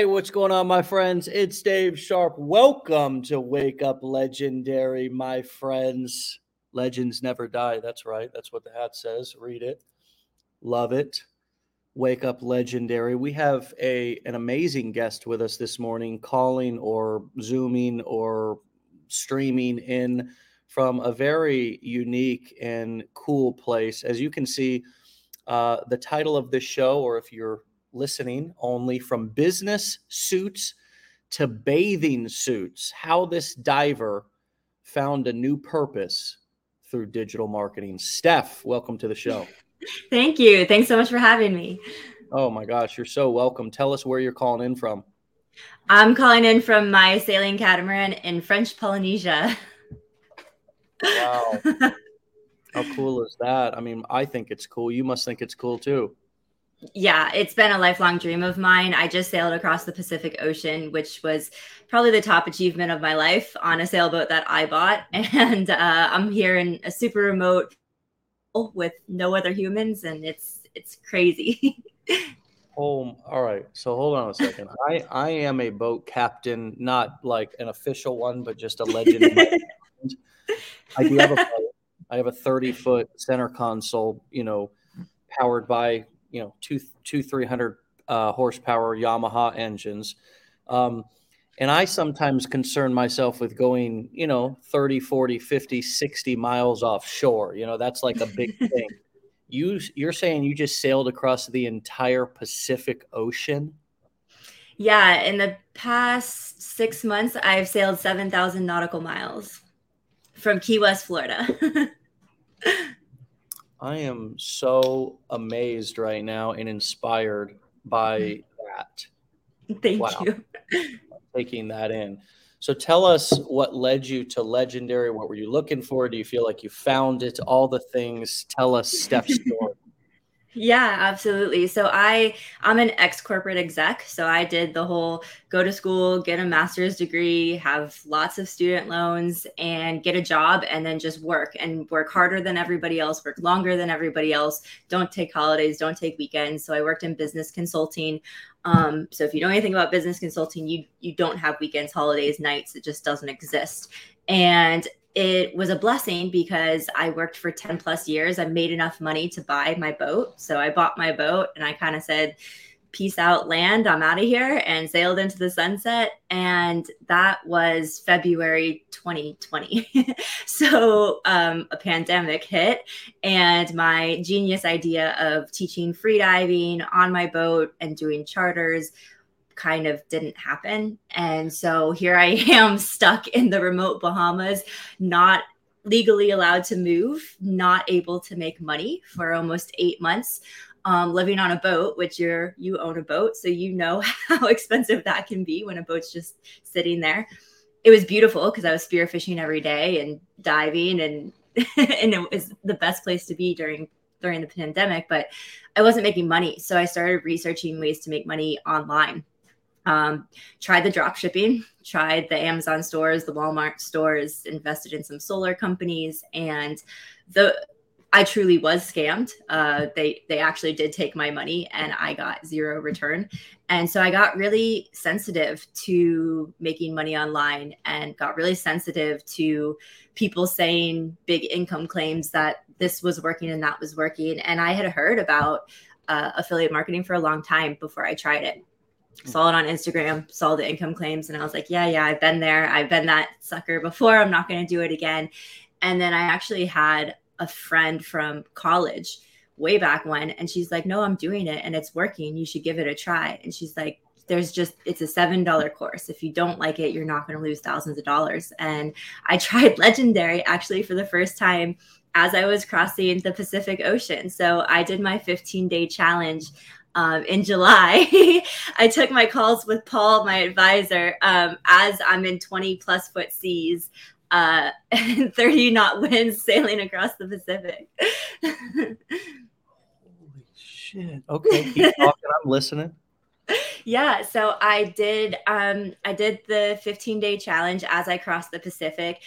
Hey, what's going on, my friends? It's Dave Sharpe. Welcome to Wake Up Legendary, my friends. Legends never die. That's right. That's what the hat says. Read it. Love it. Wake Up Legendary. We have a an amazing guest with us this morning, calling or zooming or streaming in from a very unique and cool place. As you can see, uh, the title of this show, or if you're listening only from business suits to bathing suits, how this diver found a new purpose through digital marketing. Steph, welcome to the show. Thank you. Thanks so much for having me. Oh my gosh, you're so welcome. Tell us where you're calling in from. I'm calling in from my sailing catamaran in French Polynesia. Wow. How cool is that? I mean, I think it's cool. You must think it's cool too yeah, it's been a lifelong dream of mine. I just sailed across the Pacific Ocean, which was probably the top achievement of my life on a sailboat that I bought. And uh, I'm here in a super remote with no other humans, and it's it's crazy. oh, all right. So hold on a second. I I am a boat captain, not like an official one, but just a legend. I do have a. I have a 30 foot center console, you know, powered by you know two two three hundred uh, horsepower Yamaha engines. Um, and I sometimes concern myself with going, you know, 30, 40, 50, 60 miles offshore. You know, that's like a big thing. You you're saying you just sailed across the entire Pacific Ocean? Yeah, in the past 6 months I've sailed 7,000 nautical miles from Key West, Florida. I am so amazed right now and inspired by mm-hmm. that. Thank wow. you. Taking that in. So tell us what led you to legendary. What were you looking for? Do you feel like you found it? All the things. Tell us Steph's story. Yeah, absolutely. So I I'm an ex corporate exec. So I did the whole go to school, get a master's degree, have lots of student loans and get a job and then just work and work harder than everybody else, work longer than everybody else, don't take holidays, don't take weekends. So I worked in business consulting. Um, so if you know anything about business consulting, you you don't have weekends, holidays, nights. It just doesn't exist. And it was a blessing because I worked for 10 plus years. I made enough money to buy my boat. So I bought my boat and I kind of said, Peace out, land. I'm out of here and sailed into the sunset. And that was February 2020. so um, a pandemic hit, and my genius idea of teaching freediving on my boat and doing charters kind of didn't happen. And so here I am stuck in the remote Bahamas, not legally allowed to move, not able to make money for almost eight months. Um, living on a boat, which you're you own a boat, so you know how expensive that can be when a boat's just sitting there. It was beautiful because I was spearfishing every day and diving, and and it was the best place to be during during the pandemic. But I wasn't making money, so I started researching ways to make money online um, tried the drop shipping, tried the Amazon stores, the Walmart stores, invested in some solar companies, and the I truly was scammed. Uh, they they actually did take my money, and I got zero return. And so I got really sensitive to making money online, and got really sensitive to people saying big income claims that this was working and that was working. And I had heard about uh, affiliate marketing for a long time before I tried it saw it on Instagram, saw the income claims, and I was like, yeah, yeah, I've been there. I've been that sucker before. I'm not going to do it again. And then I actually had a friend from college way back when, and she's like, no, I'm doing it and it's working. You should give it a try. And she's like, there's just it's a seven dollar course if you don't like it you're not going to lose thousands of dollars and i tried legendary actually for the first time as i was crossing the pacific ocean so i did my 15 day challenge um, in July, I took my calls with Paul, my advisor, um, as I'm in 20 plus foot seas uh, and 30 knot winds sailing across the Pacific. Holy shit. Okay, keep talking. I'm listening. Yeah, so I did um I did the 15 day challenge as I crossed the Pacific.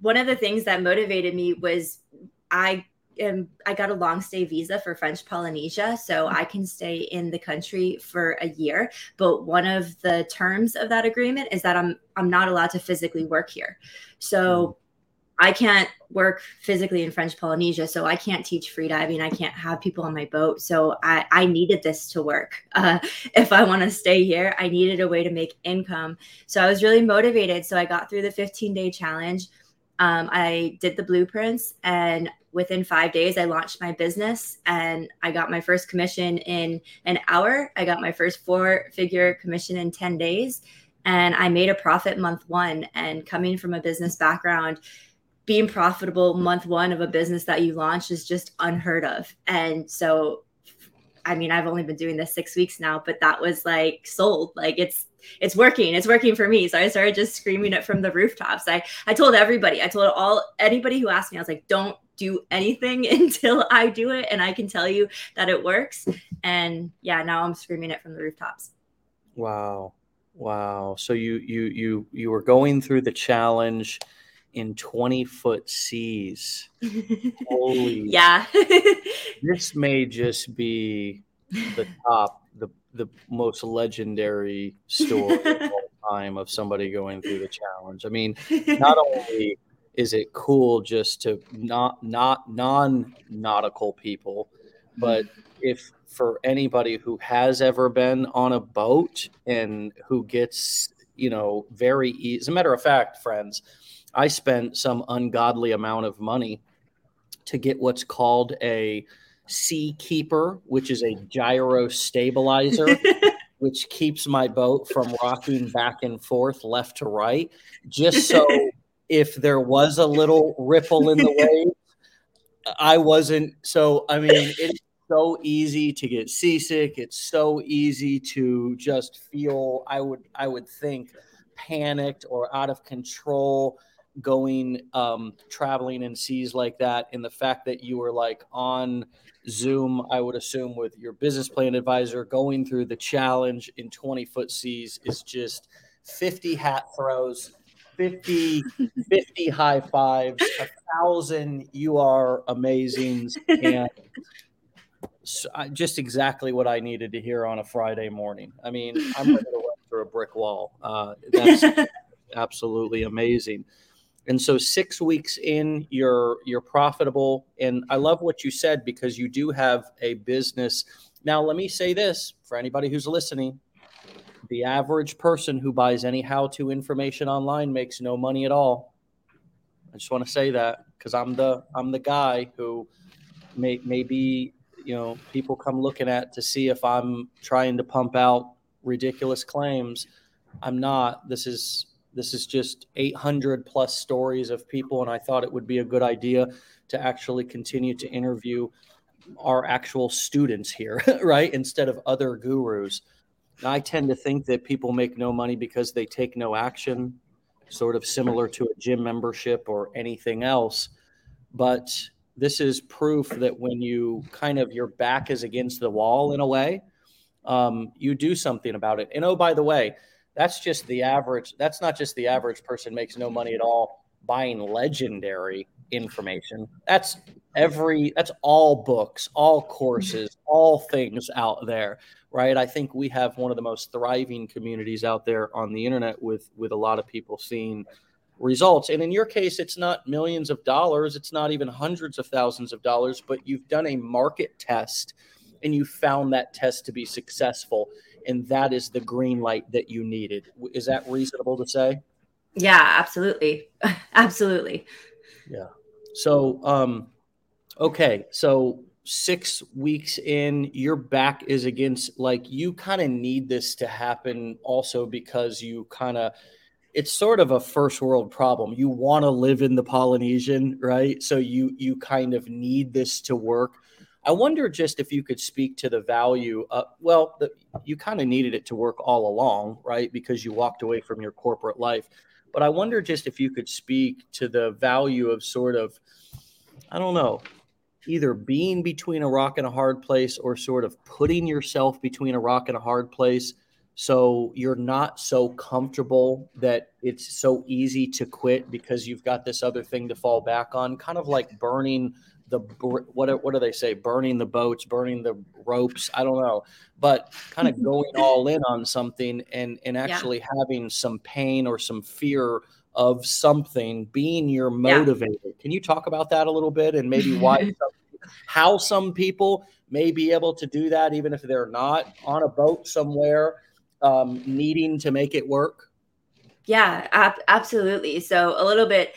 One of the things that motivated me was I am I got a long stay visa for French Polynesia, so I can stay in the country for a year. But one of the terms of that agreement is that I'm I'm not allowed to physically work here. So mm. I can't work physically in French Polynesia, so I can't teach freediving. I can't have people on my boat. So I, I needed this to work. Uh, if I want to stay here, I needed a way to make income. So I was really motivated. So I got through the 15 day challenge. Um, I did the blueprints, and within five days, I launched my business and I got my first commission in an hour. I got my first four figure commission in 10 days, and I made a profit month one. And coming from a business background, being profitable month one of a business that you launch is just unheard of. And so, I mean, I've only been doing this six weeks now, but that was like sold. Like it's it's working. It's working for me. So I started just screaming it from the rooftops. I I told everybody. I told all anybody who asked me. I was like, don't do anything until I do it, and I can tell you that it works. And yeah, now I'm screaming it from the rooftops. Wow, wow. So you you you you were going through the challenge in 20 foot seas. Holy. Yeah. this may just be the top, the, the most legendary story of all time of somebody going through the challenge. I mean, not only is it cool just to not, not non nautical people, but mm. if for anybody who has ever been on a boat and who gets, you know, very easy, as a matter of fact, friends, I spent some ungodly amount of money to get what's called a Seakeeper, which is a gyro stabilizer, which keeps my boat from rocking back and forth left to right, just so if there was a little ripple in the wave, I wasn't. So, I mean, it's so easy to get seasick. It's so easy to just feel, I would, I would think, panicked or out of control going um, traveling in seas like that and the fact that you were like on zoom i would assume with your business plan advisor going through the challenge in 20 foot seas is just 50 hat throws 50 50 high fives a thousand you are amazing and so, just exactly what i needed to hear on a friday morning. I mean i'm ready to run through a brick wall. Uh, that's absolutely amazing and so six weeks in you're you're profitable. And i love what you said because you do have a business. Now let me say this for anybody who's listening. The average person who buys any how-to information online makes no money at all. I just want to say that because i'm the i'm the guy who may maybe you know people come looking at to see if i'm trying to pump out ridiculous claims. I'm not. This is this is just 800 plus stories of people, and I thought it would be a good idea to actually continue to interview our actual students here, right? Instead of other gurus. I tend to think that people make no money because they take no action, sort of similar to a gym membership or anything else. But this is proof that when you kind of your back is against the wall in a way, um, you do something about it. And oh, by the way, that's just the average. That's not just the average person makes no money at all buying legendary information. That's every, that's all books, all courses, all things out there, right? I think we have one of the most thriving communities out there on the internet with, with a lot of people seeing results. And in your case, it's not millions of dollars, it's not even hundreds of thousands of dollars, but you've done a market test and you found that test to be successful and that is the green light that you needed. Is that reasonable to say? Yeah, absolutely. absolutely. Yeah. So, um, okay. So, six weeks in, your back is against, like, you kind of need this to happen also because you kind of, it's sort of a first world problem. You want to live in the Polynesian, right? So you you kind of need this to work. I wonder just if you could speak to the value. Of, well, the, you kind of needed it to work all along, right? Because you walked away from your corporate life. But I wonder just if you could speak to the value of sort of, I don't know, either being between a rock and a hard place or sort of putting yourself between a rock and a hard place so you're not so comfortable that it's so easy to quit because you've got this other thing to fall back on kind of like burning the what what do they say? Burning the boats burning the ropes i don't know. But kind of going all in on something and and actually yeah. having some pain or some fear of something being your motivator. Yeah. can you talk about that a little bit and maybe why some, how some people may be able to do that even if they're not on a boat somewhere um, needing to make it work? Yeah ab- absolutely. So a little bit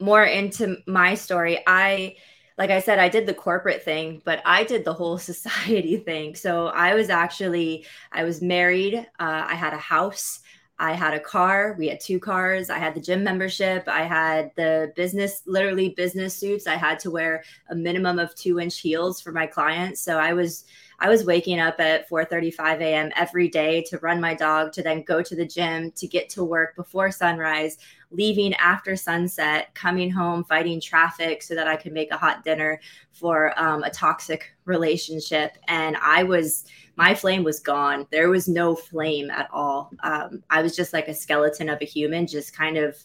more into my story. I like I said, I did the corporate thing, but I did the whole society thing. So I was actually, I was married. Uh, I had a house. I had a car. We had two cars. I had the gym membership. I had the business, literally business suits. I had to wear a minimum of two inch heels for my clients. So I was, I was waking up at 4:35 a.m. every day to run my dog, to then go to the gym, to get to work before sunrise, leaving after sunset, coming home, fighting traffic so that I could make a hot dinner for um, a toxic relationship. And I was, my flame was gone. There was no flame at all. Um, I was just like a skeleton of a human, just kind of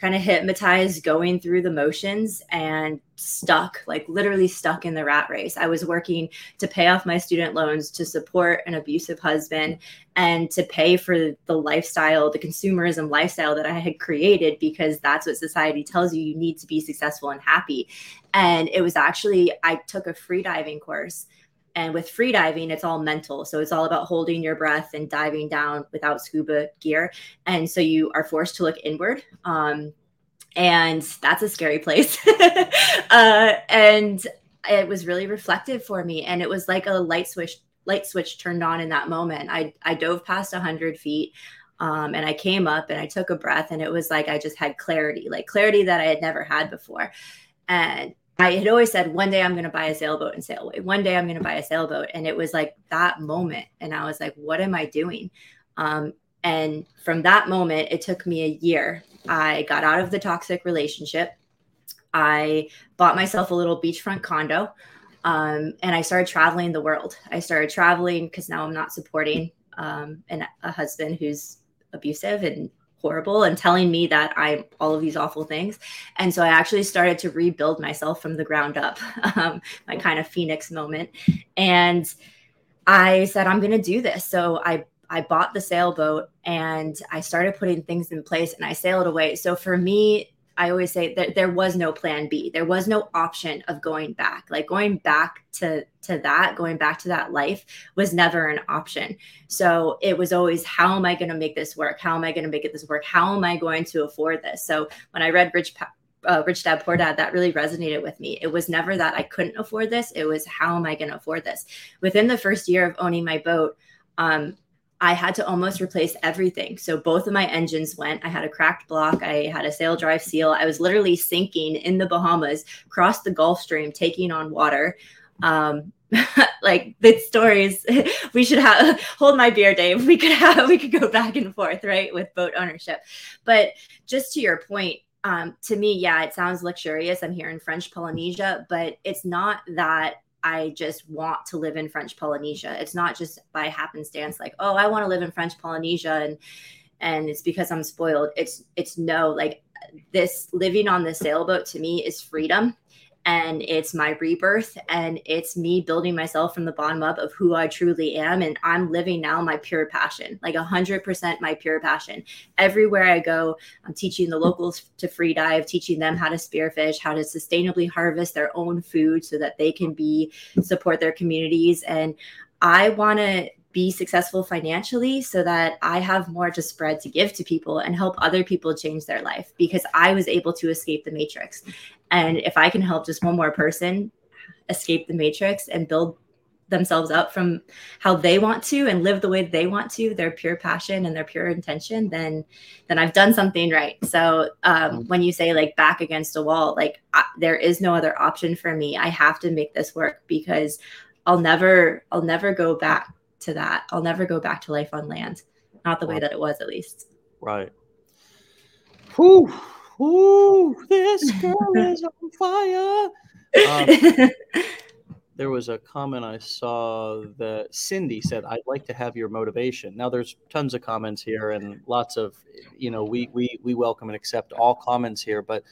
kind of hypnotized going through the motions and stuck like literally stuck in the rat race i was working to pay off my student loans to support an abusive husband and to pay for the lifestyle the consumerism lifestyle that i had created because that's what society tells you you need to be successful and happy and it was actually i took a free diving course and with free diving, it's all mental. So it's all about holding your breath and diving down without scuba gear. And so you are forced to look inward. Um, and that's a scary place. uh, and it was really reflective for me. And it was like a light switch, light switch turned on in that moment. I, I dove past 100 feet. Um, and I came up and I took a breath, and it was like I just had clarity, like clarity that I had never had before. And I had always said, one day I'm going to buy a sailboat and sail away. One day I'm going to buy a sailboat. And it was like that moment. And I was like, what am I doing? Um, and from that moment, it took me a year. I got out of the toxic relationship. I bought myself a little beachfront condo. Um, and I started traveling the world. I started traveling because now I'm not supporting um, an, a husband who's abusive and horrible and telling me that I'm all of these awful things. And so I actually started to rebuild myself from the ground up, um, my kind of phoenix moment. And I said, I'm going to do this. So I I bought the sailboat and I started putting things in place and I sailed away. So for me, I always say that there was no plan B. There was no option of going back. Like going back to to that, going back to that life was never an option. So it was always how am I going to make this work? How am I going to make it this work? How am I going to afford this? So when I read Rich uh, Rich Dad Poor Dad, that really resonated with me. It was never that I couldn't afford this. It was how am I going to afford this? Within the first year of owning my boat, um, I had to almost replace everything. So both of my engines went. I had a cracked block. I had a sail drive seal. I was literally sinking in the Bahamas, crossed the Gulf Stream, taking on water. Um, like the stories we should have hold my beer dave we could have we could go back and forth right with boat ownership but just to your point um, to me yeah it sounds luxurious i'm here in french polynesia but it's not that I just want to live in French Polynesia. It's not just by happenstance, like, oh, I want to live in French Polynesia and and it's because I'm spoiled. It's it's no, like this living on the sailboat to me is freedom and it's my rebirth and it's me building myself from the bottom up of who I truly am and I'm living now my pure passion like 100% my pure passion everywhere I go I'm teaching the locals to free dive teaching them how to spearfish how to sustainably harvest their own food so that they can be support their communities and I want to be successful financially so that I have more to spread to give to people and help other people change their life because I was able to escape the matrix. And if I can help just one more person escape the matrix and build themselves up from how they want to and live the way they want to their pure passion and their pure intention then then i've done something right so um, mm-hmm. when you say like back against a wall like I, there is no other option for me i have to make this work because i'll never i'll never go back to that. I'll never go back to life on land, not the way that it was, at least. Right. Whoo, whoo, this girl is on fire. Um, there was a comment I saw that Cindy said, "I'd like to have your motivation." Now, there's tons of comments here and lots of, you know, we we we welcome and accept all comments here, but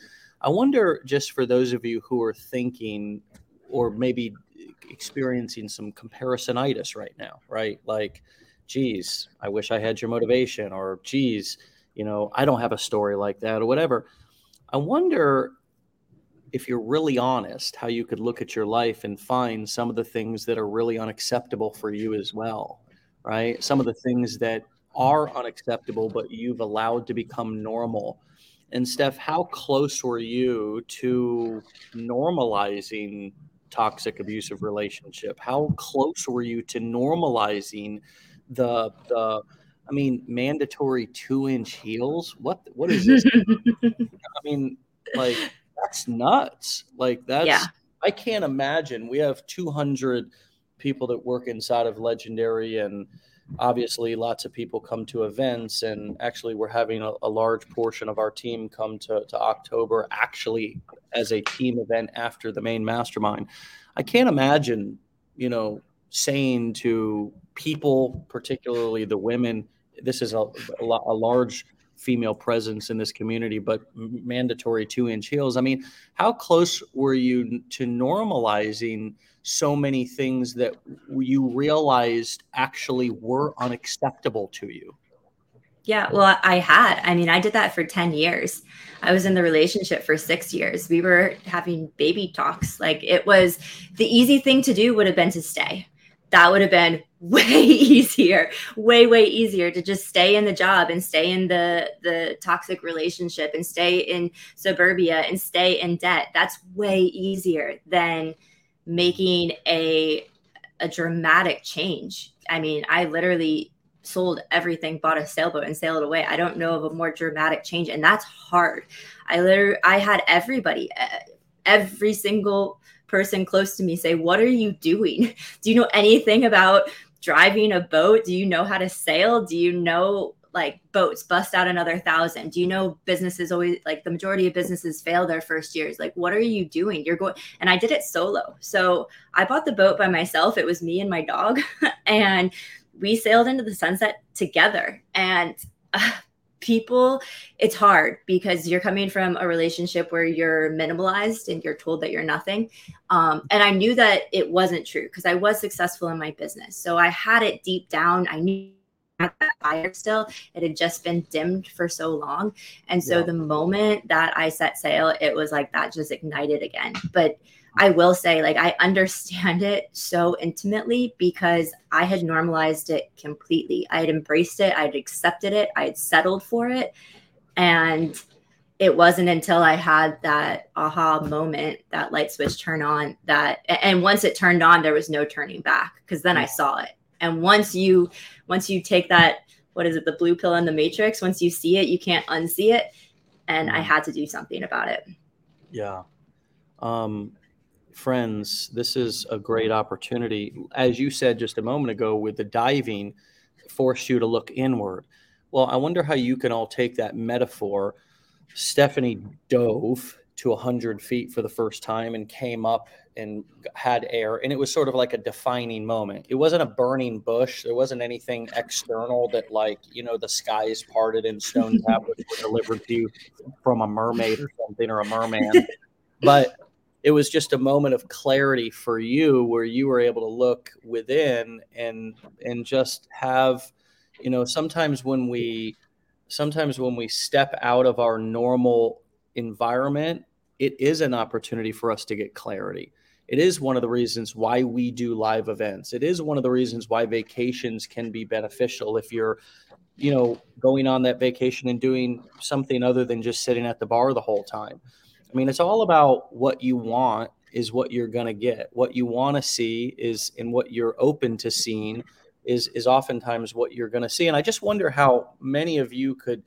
I wonder, just for those of you who are thinking or maybe experiencing some comparisonitis right now, right? Like, geez, I wish I had your motivation, or geez, you know, I don't have a story like that, or whatever. I wonder if you're really honest, how you could look at your life and find some of the things that are really unacceptable for you as well, right? Some of the things that are unacceptable, but you've allowed to become normal. And Steph, how close were you to normalizing toxic abusive relationship? How close were you to normalizing the the I mean mandatory two inch heels? What what is this? I mean, like that's nuts. Like that's yeah. I can't imagine. We have 200 people that work inside of Legendary, and obviously lots of people come to events. And actually, we're having a, a large portion of our team come to, to October actually as a team event after the main mastermind. I can't imagine, you know, saying to people, particularly the women, this is a, a, large female presence in this community, but mandatory two inch heels. I mean, how close were you to normalizing so many things that you realized actually were unacceptable to you? Yeah, well, I had. I mean, I did that for 10 years. I was in the relationship for six years. We were having baby talks. Like, it was the easy thing to do would have been to stay that would have been way easier way way easier to just stay in the job and stay in the the toxic relationship and stay in suburbia and stay in debt. That's way easier than making a a dramatic change. I mean i literally sold everything bought a sailboat and sailed away. I don't know of a more dramatic change and that's hard. I literally i had everybody every single person close to me say, What are you doing? Do you know anything about driving a boat? Do you know how to sail? Do you know like boats bust out another thousand? Do you know businesses always like the majority of businesses fail their first years? Like, what are you doing? You're going, and I did it solo. So I bought the boat by myself. It was me and my dog, and we sailed into the sunset together. And uh, people it's hard because you're coming from a relationship where you're minimalized and you're told that you're nothing. Um, and i knew that it wasn't true because i was successful in my business. So i had it deep down. I knew that fire still it had just been dimmed for so long. And so yeah. the moment that i set sail it was like that just ignited again. But I will say, like, I understand it so intimately because I had normalized it completely. I had embraced it, I had accepted it, I had settled for it. And it wasn't until I had that aha moment, that light switch turn on, that, and once it turned on, there was no turning back because then I saw it. And once you, once you take that, what is it, the blue pill in the matrix, once you see it, you can't unsee it. And I mm. had to do something about it. Yeah. Um, friends, this is a great opportunity. As you said just a moment ago, with the diving, force you to look inward. Well, I wonder how you can all take that metaphor. Stephanie dove to 100 feet for the first time and came up and had air. And it was sort of like a defining moment. It wasn't a burning bush. There wasn't anything external that, like, you know, the skies parted and stone tablets were delivered to you from a mermaid or something or a merman. But it was just a moment of clarity for you where you were able to look within and and just have you know sometimes when we sometimes when we step out of our normal environment it is an opportunity for us to get clarity. It is one of the reasons why we do live events. It is one of the reasons why vacations can be beneficial if you're you know going on that vacation and doing something other than just sitting at the bar the whole time I mean, it's all about what you want is what you're going to get. What you want to see is, and what you're open to seeing is, is oftentimes what you're going to see. And I just wonder how many of you could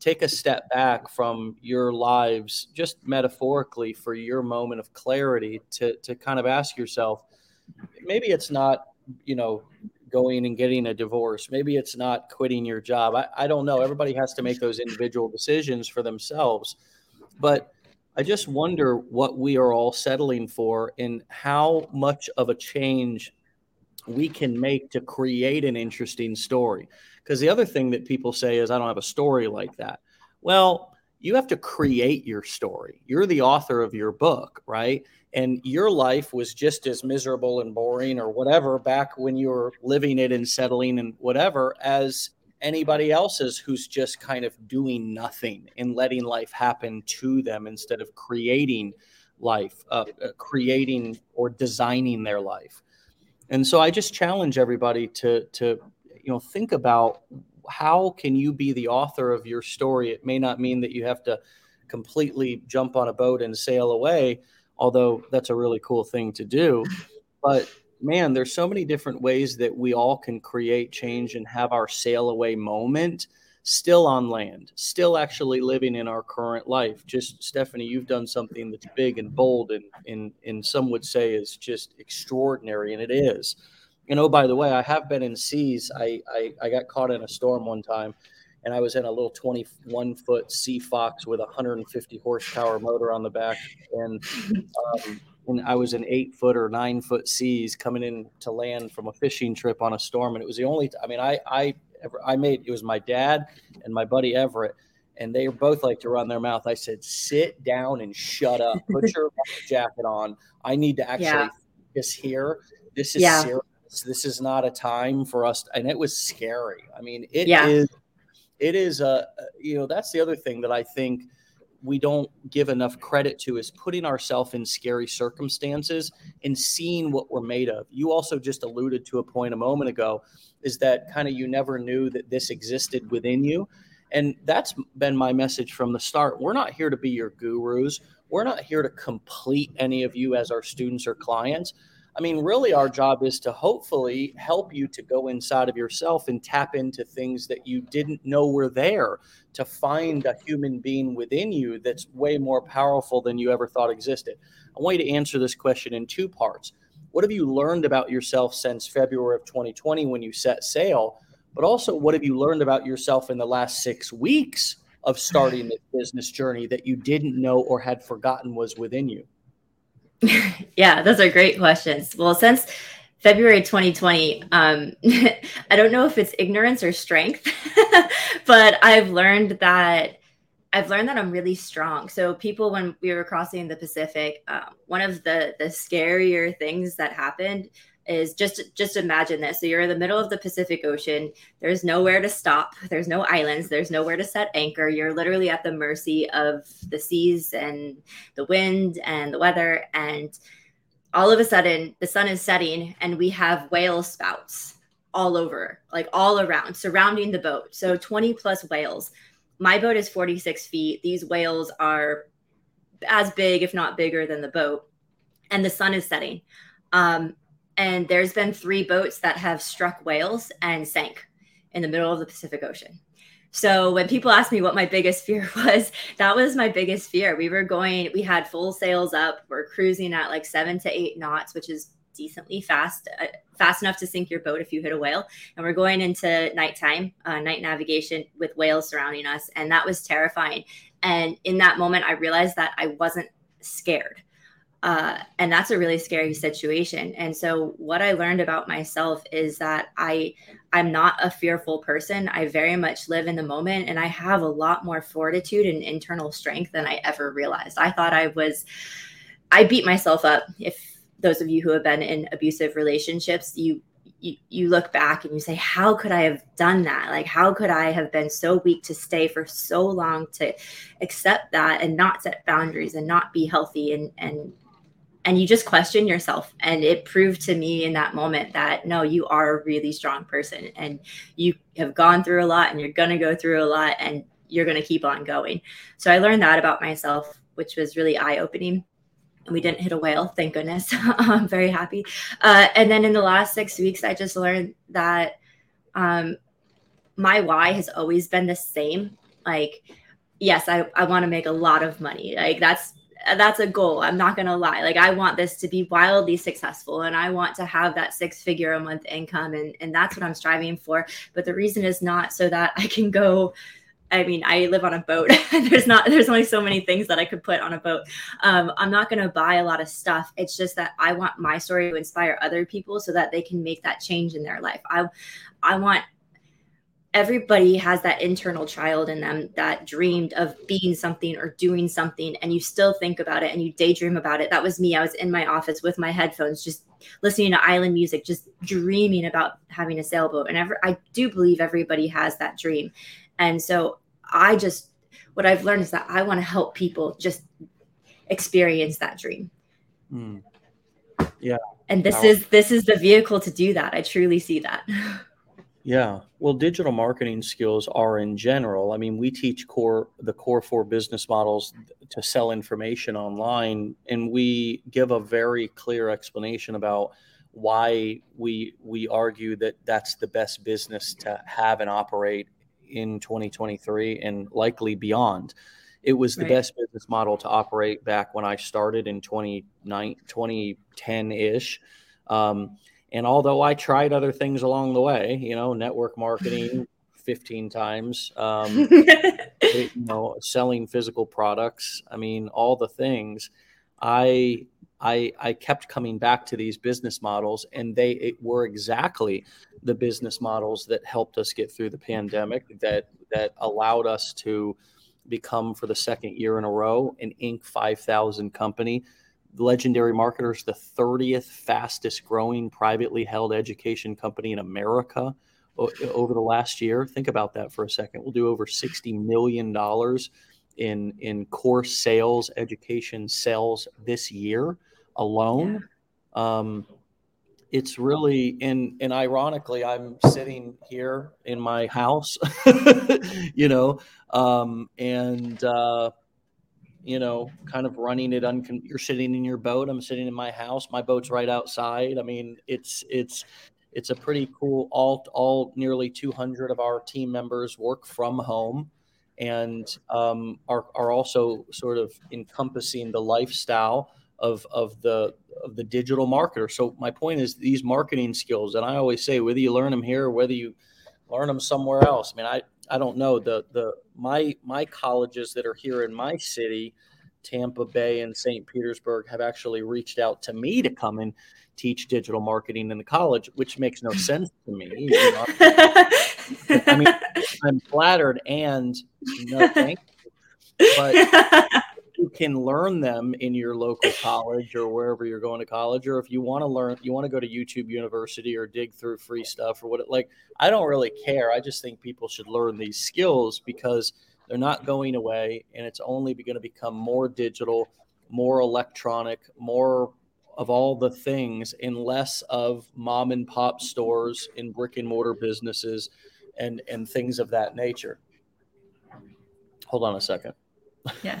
take a step back from your lives, just metaphorically, for your moment of clarity to, to kind of ask yourself, maybe it's not, you know, going and getting a divorce. Maybe it's not quitting your job. I, I don't know. Everybody has to make those individual decisions for themselves. But I just wonder what we are all settling for and how much of a change we can make to create an interesting story. Because the other thing that people say is, I don't have a story like that. Well, you have to create your story. You're the author of your book, right? And your life was just as miserable and boring or whatever back when you were living it and settling and whatever as anybody else's who's just kind of doing nothing and letting life happen to them instead of creating life, uh, uh, creating or designing their life. And so I just challenge everybody to to you know think about how can you be the author of your story? It may not mean that you have to completely jump on a boat and sail away, although that's a really cool thing to do. But man, there's so many different ways that we all can create change and have our sail away moment still on land, still actually living in our current life. Just Stephanie, you've done something that's big and bold and and, and some would say is just extraordinary, and it is. And oh, by the way, I have been in seas. I, I, I got caught in a storm one time and I was in a little 21 foot Sea Fox with a 150 horsepower motor on the back. And, um, and I was an eight foot or nine foot seas coming in to land from a fishing trip on a storm. And it was the only, I mean, I, I, ever I made, it was my dad and my buddy Everett. And they both like to run their mouth. I said, sit down and shut up. Put your jacket on. I need to actually yeah. this here. This is yeah. serious this is not a time for us. And it was scary. I mean, it yeah. is. It is a. You know, that's the other thing that I think we don't give enough credit to is putting ourselves in scary circumstances and seeing what we're made of. You also just alluded to a point a moment ago is that kind of you never knew that this existed within you. And that's been my message from the start. We're not here to be your gurus. We're not here to complete any of you as our students or clients. I mean, really, our job is to hopefully help you to go inside of yourself and tap into things that you didn't know were there, to find a human being within you that's way more powerful than you ever thought existed. I want you to answer this question in two parts. What have you learned about yourself since February of 2020 when you set sail? But also, what have you learned about yourself in the last six weeks of starting this business journey that you didn't know or had forgotten was within you? yeah, those are great questions. Well, since February 2020, um, I don't know if it's ignorance or strength, but I've learned that I've learned that I'm really strong. So people, when we were crossing the Pacific, um, one of the the scarier things that happened is just just imagine this. So you're in the middle of the pacific ocean. There's nowhere to stop. There's no islands. There's nowhere to set anchor. You're literally at the mercy of the seas and the wind and the weather. And all of a sudden the sun is setting and we have whale spouts all over like all around surrounding the boat. So 20 plus whales. My boat is 46 feet. These whales are as big if not bigger than the boat. And the sun is setting. Um, and there's been three boats that have struck whales and sank in the middle of the Pacific Ocean. So when people ask me what my biggest fear was, that was my biggest fear. We were going, we had full sails up. We're cruising at like seven to eight knots, which is decently fast, uh, fast enough to sink your boat if you hit a whale. And we're going into nighttime, uh, night navigation with whales surrounding us, and that was terrifying. And in that moment, I realized that I wasn't scared. Uh, and that's a really scary situation. And so what i learned about myself is that i i'm not a fearful person. I very much live in the moment and i have a lot more fortitude and internal strength than i ever realized. I thought i was i beat myself up. If those of you who have been in abusive relationships you you, you look back and you say how could i have done that? Like how could i have been so weak to stay for so long to accept that and not set boundaries and not be healthy and and and you just question yourself. And it proved to me in that moment that no you are a really strong person and you have gone through a lot and you're going to go through a lot and you're going to keep on going. So i learned that about myself which was really eye-opening. And we didn't hit a whale thank goodness. I'm very happy. Uh, and then in the last six weeks i just learned that um, my why has always been the same. Like yes i, I want to make a lot of money. Like that's that's a goal. I'm not going to lie. Like I want this to be wildly successful and I want to have that six figure a month income and and that's what I'm striving for. But the reason is not so that I can go I mean, I live on a boat. there's not there's only so many things that I could put on a boat. Um, I'm not going to buy a lot of stuff. It's just that I want my story to inspire other people so that they can make that change in their life. I I want everybody has that internal child in them that dreamed of being something or doing something and you still think about it and you daydream about it. That was me. I was in my office with my headphones just listening to island music just dreaming about having a sailboat. And ever i do believe everybody has that dream. And so i just what i've learned is that i want to help people just experience that dream. Mm. yeah. And this is this is the vehicle to do that. I truly see that Yeah. Well, digital marketing skills are in general. I mean, we teach core the core four business models to sell information online, and we give a very clear explanation about why we we argue that that's the best business to have and operate in 2023 and likely beyond. It was the right. best business model to operate back when I started in 2010 ish. Um, and although I tried other things along the way, you know, network marketing 15 times, um, you know, selling physical products, I mean, all the things, I I, I kept coming back to these business models, and they were exactly the business models that helped us get through the pandemic, that that allowed us to become for the second year in a row an Inc. 5000 company Legendary Marketers, the 30th fastest growing privately held education company in America over the last year. Think about that for a second. We'll do over $60 million in, in course sales, education sales this year alone. Yeah. Um, it's really and and ironically i'm sitting here in my house you know um, and uh, you know, kind of running it. Uncon- you're sitting in your boat. I'm sitting in my house. My boat's right outside. I mean, it's it's it's a pretty cool. All all nearly 200 of our team members work from home, and um, are are also sort of encompassing the lifestyle of of the of the digital marketer. So my point is these marketing skills, and I always say whether you learn them here or whether you learn them somewhere else. I mean, I I don't know the the my my colleges that are here in my city, Tampa Bay and St. Petersburg, have actually reached out to me to come and teach digital marketing in the college, which makes no sense to me. You know? I mean, I'm flattered and no thank you, but can learn them in your local college or wherever you're going to college or if you want to learn you want to go to youtube university or dig through free stuff or what it, like i don't really care. I just think people should learn these skills because they're not going away and it's only going to become more digital more electronic more of all the things and less of mom and pop stores in brick and mortar businesses and and things of that nature. Hold on a second. Yeah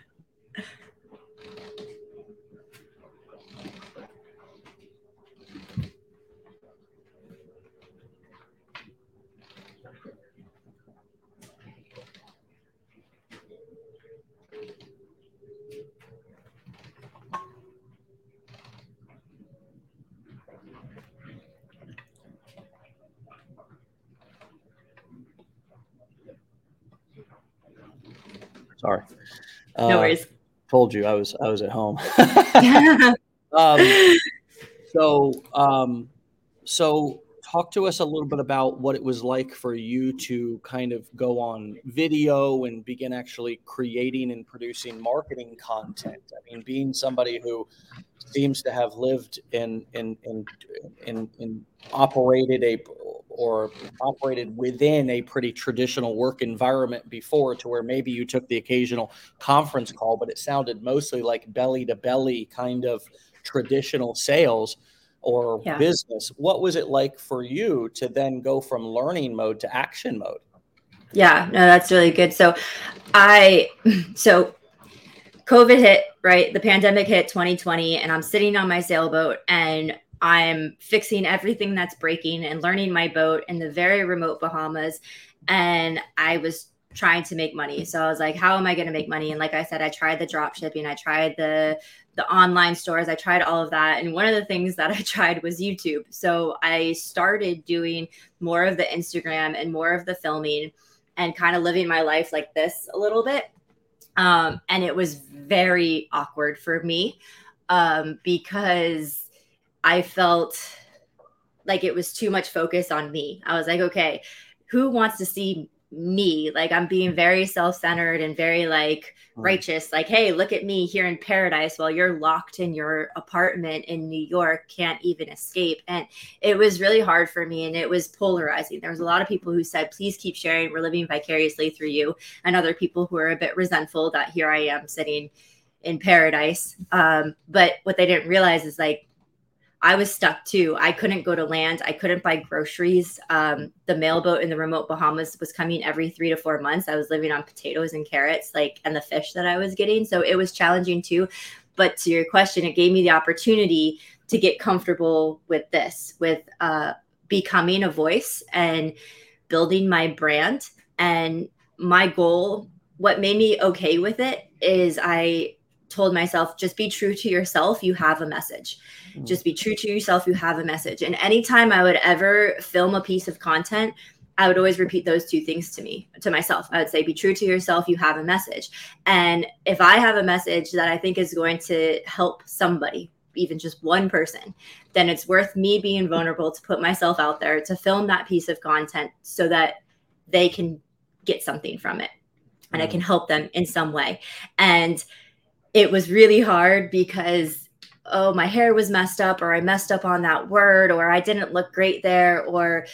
Sorry. No uh, worries. Told you I was I was at home. um, so um, so talk to us a little bit about what it was like for you to kind of go on video and begin actually creating and producing marketing content. I mean, being somebody who seems to have lived and and and, and operated a or operated within a pretty traditional work environment before to where maybe you took the occasional conference call but it sounded mostly like belly to belly kind of traditional sales or yeah. business what was it like for you to then go from learning mode to action mode yeah no that's really good so i so covid hit right the pandemic hit 2020 and i'm sitting on my sailboat and I'm fixing everything that's breaking and learning my boat in the very remote Bahamas. And I was trying to make money. So I was like, how am I going to make money? And like I said, I tried the drop shipping, I tried the the online stores, I tried all of that. And one of the things that I tried was YouTube. So I started doing more of the Instagram and more of the filming and kind of living my life like this a little bit. Um, and it was very awkward for me um, because I felt like it was too much focus on me. I was like, okay, who wants to see me. Like i'm being very self-centered and very like righteous. Like hey look at me here in paradise while you're locked in your apartment in new york can't even escape. And it was really hard for me and it was polarizing. There was a lot of people who said please keep sharing. We're living vicariously through you. And other people who are a bit resentful that here i am sitting in paradise. Um, but what they didn't realize is like I was stuck too. I couldn't go to land. I couldn't buy groceries. Um, the mailboat in the remote Bahamas was coming every three to four months. I was living on potatoes and carrots, like, and the fish that I was getting. So it was challenging too. But to your question, it gave me the opportunity to get comfortable with this, with uh, becoming a voice and building my brand. And my goal, what made me okay with it is I told myself, just be true to yourself. You have a message Mm. Just be true to yourself. You have a message. And anytime I would ever film a piece of content, I would always repeat those two things to me, to myself. I would say, be true to yourself. You have a message. And if I have a message that I think is going to help somebody, even just one person, then it's worth me being vulnerable to put myself out there to film that piece of content so that they can get something from it and I mm. can help them in some way. And it was really hard because oh, my hair was messed up, or I messed up on that word, or I didn't look great there, or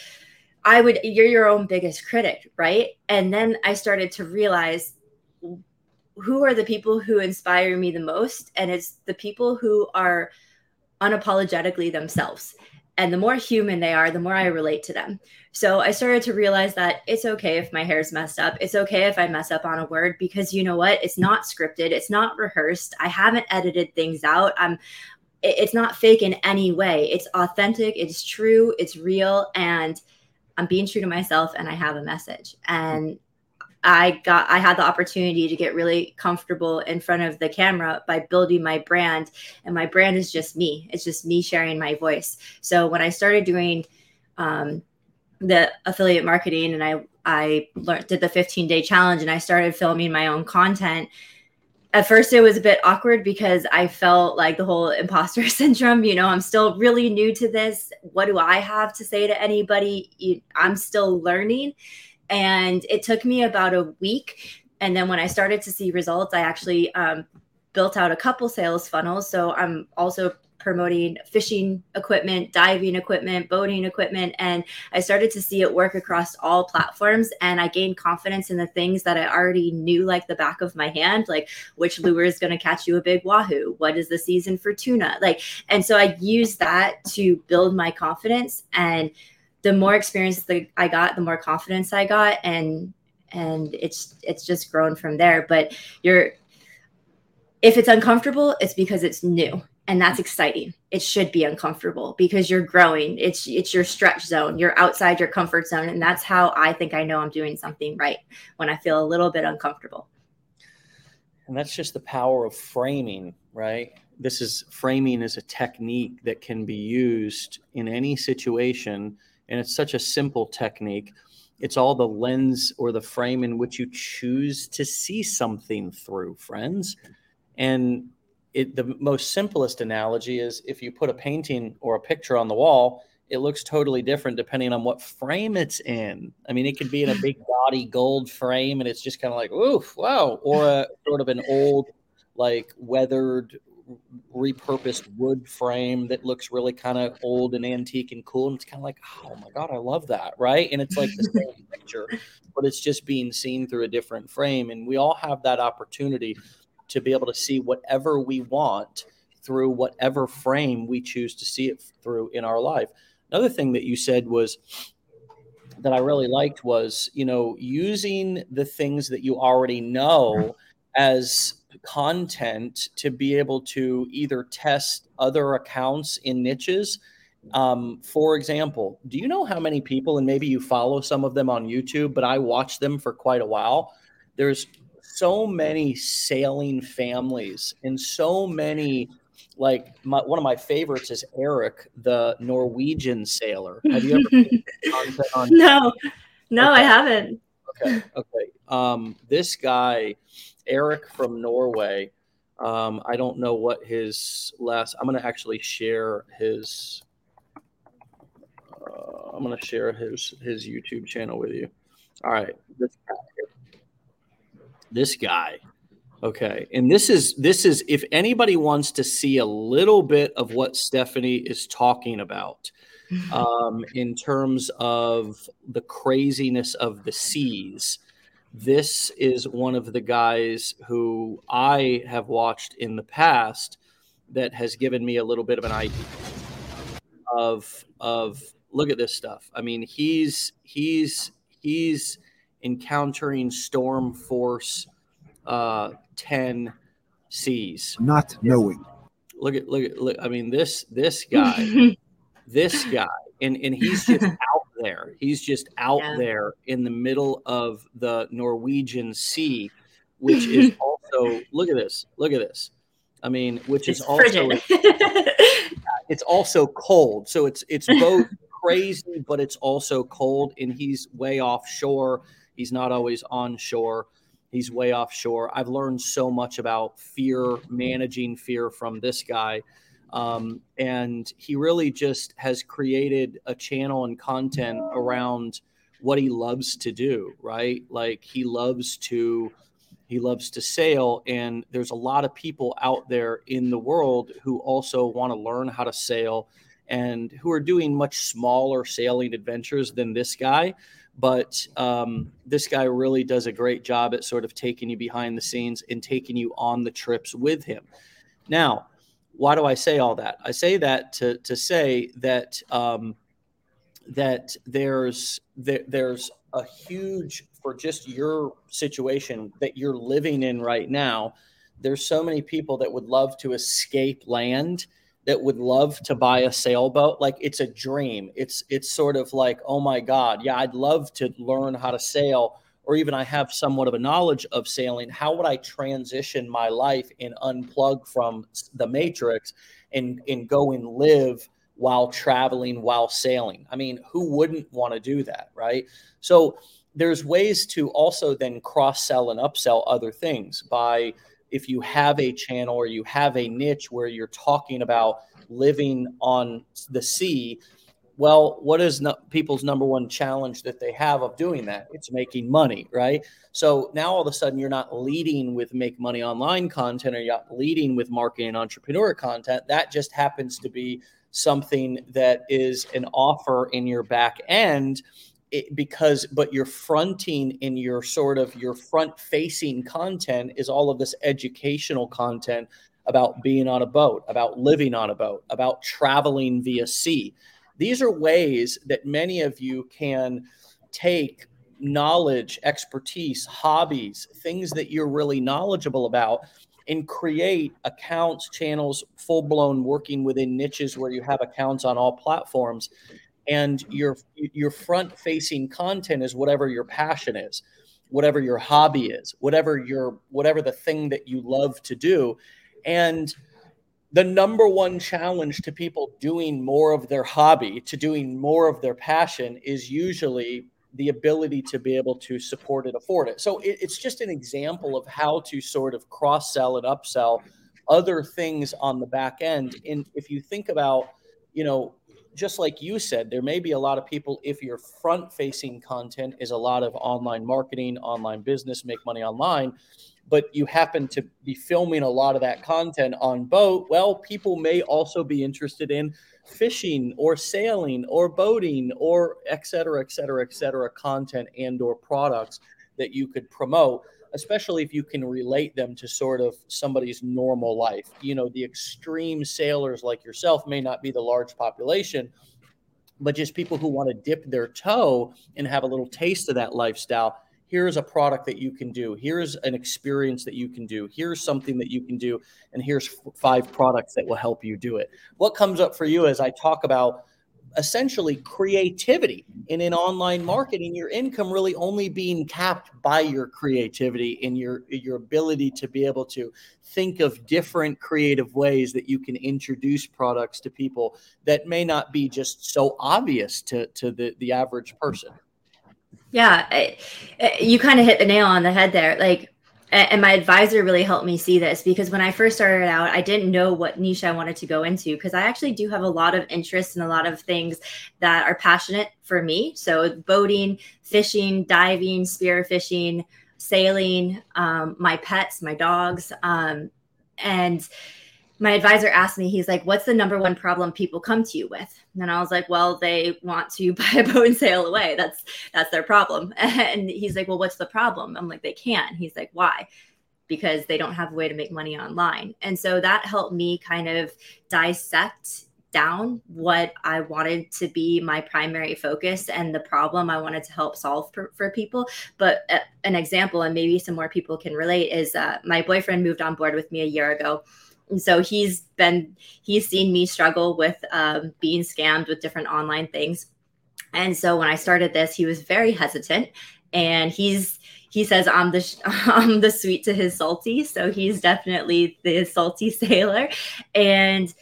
I would, you're your own biggest critic, right? And then I started to realize who are the people who inspire me the most? And it's the people who are unapologetically themselves. And the more human they are, the more I relate to them. So I started to realize that it's okay if my hair's messed up. It's okay if I mess up on a word because you know what? It's not scripted. It's not rehearsed. I haven't edited things out. I'm it's not fake in any way. It's authentic, it's true, it's real and I'm being true to myself and I have a message. And I got I had the opportunity to get really comfortable in front of the camera by building my brand and my brand is just me. It's just me sharing my voice. So when I started doing um, the affiliate marketing and I I learned did the 15 day challenge and I started filming my own content. At first it was a bit awkward because I felt like the whole imposter syndrome, you know, I'm still really new to this. What do I have to say to anybody? I'm still learning. And it took me about a week. And then when I started to see results, I actually um, built out a couple sales funnels. So I'm also promoting fishing equipment, diving equipment, boating equipment. And I started to see it work across all platforms. And I gained confidence in the things that I already knew like the back of my hand, like which lure is going to catch you a big wahoo? What is the season for tuna? Like, and so I used that to build my confidence. And the more experience that I got, the more confidence I got. And and it's it's just grown from there. But you're if it's uncomfortable, it's because it's new and that's exciting it should be uncomfortable because you're growing it's it's your stretch zone you're outside your comfort zone and that's how i think i know i'm doing something right when i feel a little bit uncomfortable and that's just the power of framing right this is framing is a technique that can be used in any situation and it's such a simple technique it's all the lens or the frame in which you choose to see something through friends and it, the most simplest analogy is if you put a painting or a picture on the wall, it looks totally different depending on what frame it's in. I mean, it could be in a big body gold frame and it's just kind of like, oof, wow, or a sort of an old, like weathered, repurposed wood frame that looks really kind of old and antique and cool. And it's kind of like, oh my God, I love that. Right. And it's like the same picture, but it's just being seen through a different frame. And we all have that opportunity to be able to see whatever we want through whatever frame we choose to see it through in our life. Another thing that you said was that I really liked was, you know, using the things that you already know as content to be able to either test other accounts in niches. Um, for example, do you know how many people, and maybe you follow some of them on YouTube, but I watch them for quite a while. There's so many sailing families and so many like my, one of my favorites is Eric, the Norwegian sailor. Have you ever content on? No, no, okay. I haven't. Okay, okay. Um, this guy, Eric from Norway. Um, I don't know what his last. I'm going to actually share his. Uh, I'm gonna share his his YouTube channel with you. All right, this guy. This guy. Okay, and this is this is if anybody wants to see a little bit of what Stephanie is talking about um, in terms of the craziness of the seas. This is one of the guys who I have watched in the past that has given me a little bit of an idea of of look at this stuff. I mean, he's he's he's encountering storm force uh, 10 seas. Not knowing. Look at look at look. I mean, this this guy, this guy, and and he's just out there. He's just out yeah. there in the middle of the Norwegian Sea, which is also look at this. Look at this. I mean, which it's is also it's also cold. So it's it's both crazy, but it's also cold. And he's way offshore. He's not always on shore. He's way offshore. I've learned so much about fear, managing fear from this guy. Um, and he really just has created a channel and content around what he loves to do, right? Like he loves to he loves to sail and there's a lot of people out there in the world who also want to learn how to sail and who are doing much smaller sailing adventures than this guy but um, this guy really does a great job at sort of taking you behind the scenes and taking you on the trips with him. Now, why do I say all that? I say that to to say that um, that there's there, there's a huge for just your situation that you're living in right now. There's so many people that would love to escape land that would love to buy a sailboat like it's a dream it's it's sort of like oh my god yeah i'd love to learn how to sail or even i have somewhat of a knowledge of sailing how would i transition my life and unplug from the matrix and and go and live while traveling while sailing? I mean who wouldn't want to do that right? So there's ways to also then cross sell and upsell other things by if you have a channel or you have a niche where you're talking about living on the sea well what is no, people's number one challenge that they have of doing that? It's making money right? So now all of a sudden you're not leading with make money online content or you're not leading with marketing and entrepreneur content. That just happens to be something that is an offer in your back end it, because but your fronting in your sort of your front facing content is all of this educational content about being on a boat about living on a boat about traveling via sea these are ways that many of you can take knowledge expertise hobbies things that you're really knowledgeable about and create accounts channels full blown working within niches where you have accounts on all platforms. And your your front facing content is whatever your passion is whatever your hobby is whatever your whatever the thing that you love to do. And the number one challenge to people doing more of their hobby to doing more of their passion is usually the ability to be able to support it afford it. So it, it's just an example of how to sort of cross sell and upsell other things on the back end. And if you think about you know just like you said, there may be a lot of people, if your front facing content is a lot of online marketing, online business, make money online, but you happen to be filming a lot of that content on boat, well, people may also be interested in fishing or sailing or boating or et cetera, et cetera, et cetera, content and or products that you could promote especially if you can relate them to sort of somebody's normal life. You know, the extreme sailors like yourself may not be the large population, but just people who want to dip their toe and have a little taste of that lifestyle. Here's a product that you can do. Here's an experience that you can do. Here's something that you can do. And here's five products that will help you do it. What comes up for you as I talk about essentially creativity and in online marketing your income really only being capped by your creativity and your your ability to be able to think of different creative ways that you can introduce products to people that may not be just so obvious to to the the average person yeah I, you kind of hit the nail on the head there like and my advisor really helped me see this because when I first started out, I didn't know what niche I wanted to go into because I actually do have a lot of interest in a lot of things that are passionate for me. So, boating, fishing, diving, spear fishing, sailing, um, my pets, my dogs. Um, and my advisor asked me, he's like, what's the number one problem people come to you with? And I was like, well, they want to buy a boat and sail away. That's that's their problem. And he's like, well, what's the problem? I'm like, they can't. He's like, why? Because they don't have a way to make money online. And so that helped me kind of dissect down what I wanted to be my primary focus and the problem I wanted to help solve for, for people. But uh, an example, and maybe some more people can relate, is uh, my boyfriend moved on board with me a year ago and so he's been he's seen me struggle with um, being scammed with different online things. And so when i started this he was very hesitant and he's he says i'm the i'm the sweet to his salty. So he's definitely the salty sailor. And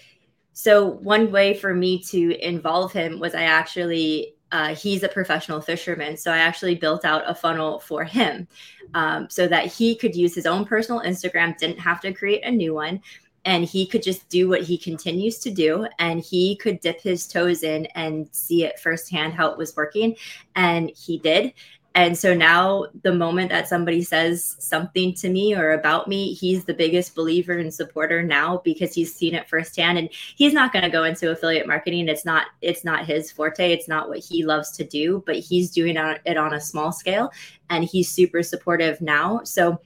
so one way for me to involve him was i actually uh, he's a professional fisherman. So I actually built out a funnel for him um, so that he could use his own personal Instagram, didn't have to create a new one and he could just do what he continues to do and he could dip his toes in and see it firsthand how it was working and he did. And so now the moment that somebody says something to me or about me he's the biggest believer and supporter now because he's seen it firsthand and he's not going to go into affiliate marketing. It's not it's not his forte. It's not what he loves to do but he's doing it on a small scale and he's super supportive now. So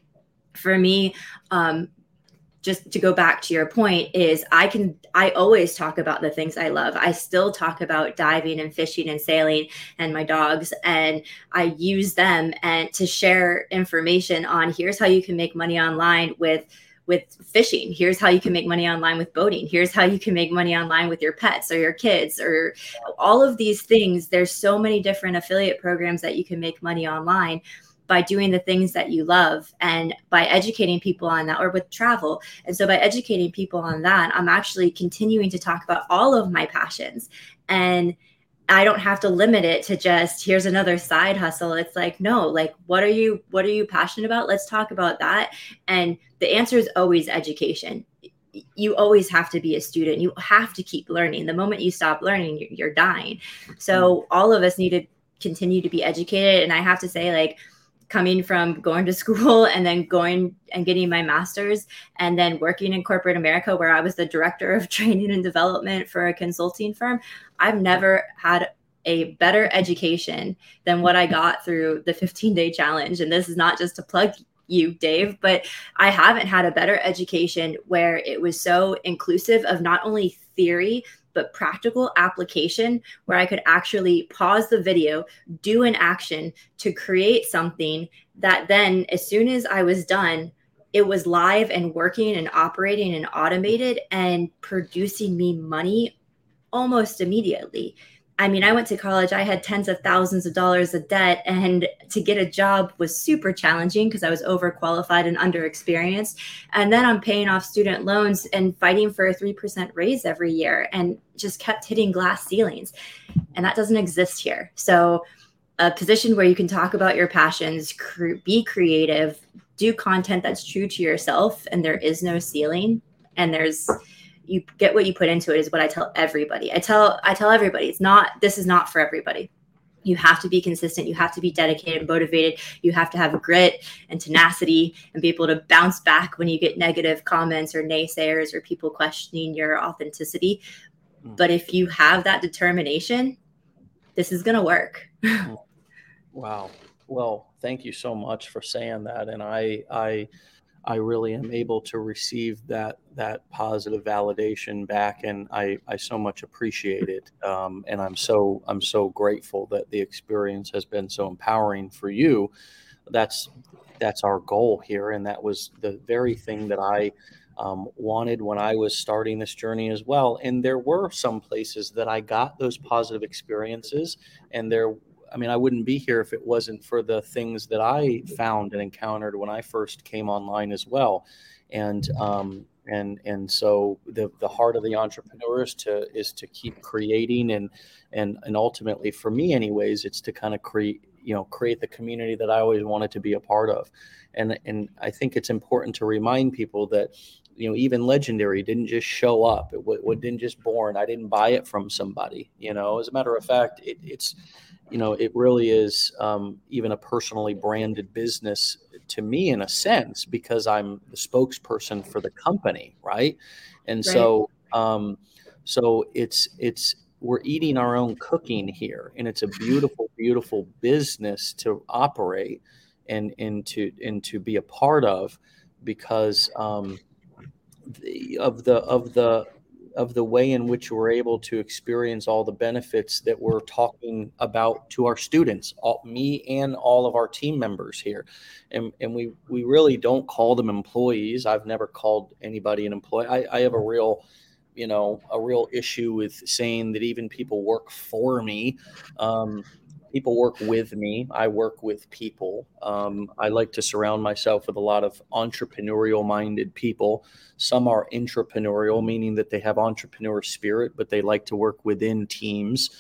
for me um, just to go back to your point is i can i always talk about the things i love. I still talk about diving and fishing and sailing and my dogs and i use them and to share information on here's how you can make money online with with fishing. Here's how you can make money online with boating. Here's how you can make money online with your pets or your kids or all of these things. There's so many different affiliate programs that you can make money online by doing the things that you love and by educating people on that or with travel. And so by educating people on that, I'm actually continuing to talk about all of my passions. And I don't have to limit it to just here's another side hustle. It's like, no, like what are you what are you passionate about? Let's talk about that. And the answer is always education. You always have to be a student. You have to keep learning. The moment you stop learning, you're, you're dying. So mm-hmm. all of us need to continue to be educated. And I have to say, like, coming from going to school and then going and getting my master's and then working in corporate America where I was the director of training and development for a consulting firm, I've never had a better education than what I got through the 15 day challenge. And this is not just to plug you, Dave, but I haven't had a better education where it was so inclusive of not only theory, but practical application where I could actually pause the video, do an action to create something that then, as soon as I was done, it was live and working and operating and automated and producing me money almost immediately. I mean, I went to college, I had tens of thousands of dollars of debt, and to get a job was super challenging because I was overqualified and underexperienced. And then I'm paying off student loans and fighting for a 3% raise every year and just kept hitting glass ceilings. And that doesn't exist here. So, a position where you can talk about your passions, be creative, do content that's true to yourself, and there is no ceiling. And there's you get what you put into it is what I tell everybody. I tell I tell everybody it's not this is not for everybody. You have to be consistent. You have to be dedicated, motivated. You have to have grit and tenacity and be able to bounce back when you get negative comments or naysayers or people questioning your authenticity. Mm. But if you have that determination, this is going to work. wow. Well, thank you so much for saying that. And I, I, I really am able to receive that that positive validation back, and I, I so much appreciate it. Um, and I'm so I'm so grateful that the experience has been so empowering for you. That's that's our goal here, and that was the very thing that I um, wanted when I was starting this journey as well. And there were some places that I got those positive experiences, and there I mean, I wouldn't be here if it wasn't for the things that I found and encountered when I first came online as well. And um, and and so the the heart of the entrepreneur is to is to keep creating and and and ultimately for me anyways it's to kind of create you know create the community that I always wanted to be a part of. And and I think it's important to remind people that you know even legendary didn't just show up it, it didn't just born i didn't buy it from somebody you know as a matter of fact it, it's you know it really is um, even a personally branded business to me in a sense because i'm the spokesperson for the company right and right. so um, so it's it's we're eating our own cooking here and it's a beautiful beautiful business to operate and and to and to be a part of because um, the, of the of the of the way in which we're able to experience all the benefits that we're talking about to our students, all, me and all of our team members here. And, and we, we really don't call them employees. I've never called anybody an employee. I, I have a real, you know, a real issue with saying that even people work for me. Um, people work with me. I work with people. Um, I like to surround myself with a lot of entrepreneurial minded people. Some are intrapreneurial, meaning that they have entrepreneur spirit, but they like to work within teams.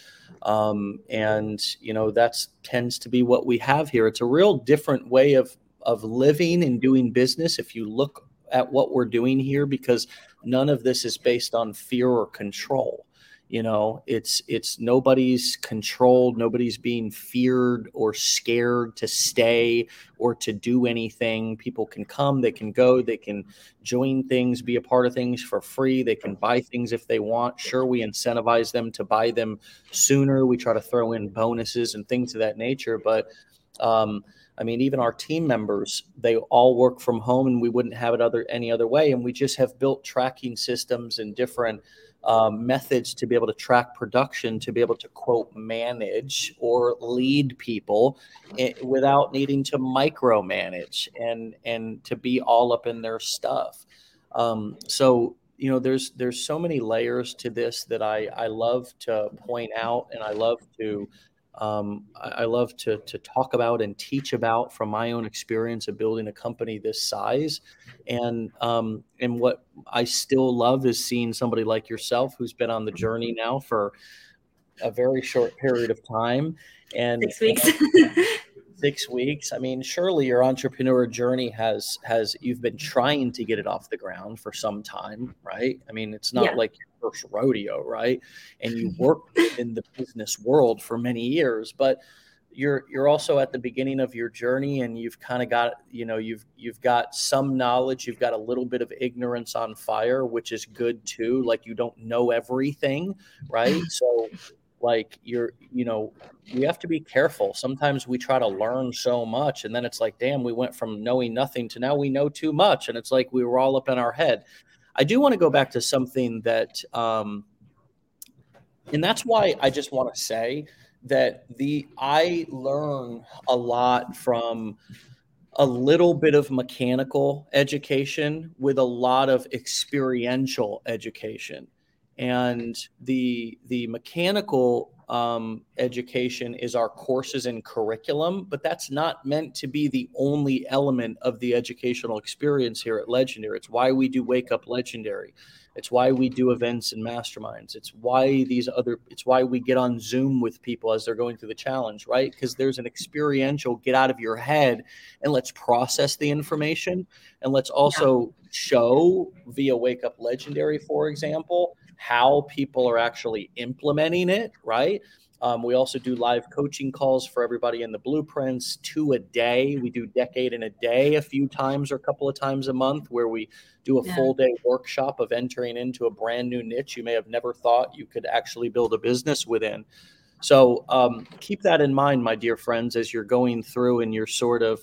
Um, and you know that's tends to be what we have here. It's a real different way of of living and doing business. If you look at what we're doing here, because none of this is based on fear or control you know it's it's nobody's controlled nobody's being feared or scared to stay or to do anything people can come they can go they can join things be a part of things for free they can buy things if they want sure we incentivize them to buy them sooner we try to throw in bonuses and things of that nature but um, I mean, even our team members, they all work from home and we wouldn't have it other any other way. And we just have built tracking systems and different um, methods to be able to track production, to be able to quote manage or lead people it, eh, without needing to micromanage and and to be all up in their stuff. Um, so you know, there's there's so many layers to this that I I love to point out and I love to um, I, I, love to, to talk about and teach about from my own experience of building a company this size. And, um, and what I still love is seeing somebody like yourself who's been on the journey now for a very short period of time. And six weeks. six weeks. I mean, surely your entrepreneur journey has has you've been trying to get it off the ground for some time, right? I mean, it's not yeah. like first rodeo, right? And you mm-hmm. worked in the business world for many years, but you're you're also at the beginning of your journey and you've kind of got you know you've you've got some knowledge you've got a little bit of ignorance on fire which is good too like you don't know everything right? So like you're you know we have to be careful. Sometimes we try to learn so much and then it's like damn we went from knowing nothing to now we know too much. And it's like we were all up in our head i do want to go back to something that um and that's why i just want to say that the i learn a lot from a little bit of mechanical education with a lot of experiential education. And the the mechanical um, education is our courses and curriculum, but that's not meant to be the only element of the educational experience here at Legendary. It's why we do Wake Up Legendary. It's why we do events and masterminds. It's why these other. It's why we get on Zoom with people as they're going through the challenge, right? Because there's an experiential get out of your head and let's process the information and let's also yeah. show via Wake Up Legendary, for example how people are actually implementing it, right? Um, we also do live coaching calls for everybody in the blueprints, two a day. We do decade in a day a few times or a couple of times a month where we do a yeah. full day workshop of entering into a brand new niche you may have never thought you could actually build a business within. So um, keep that in mind, my dear friends, as you're going through and you're sort of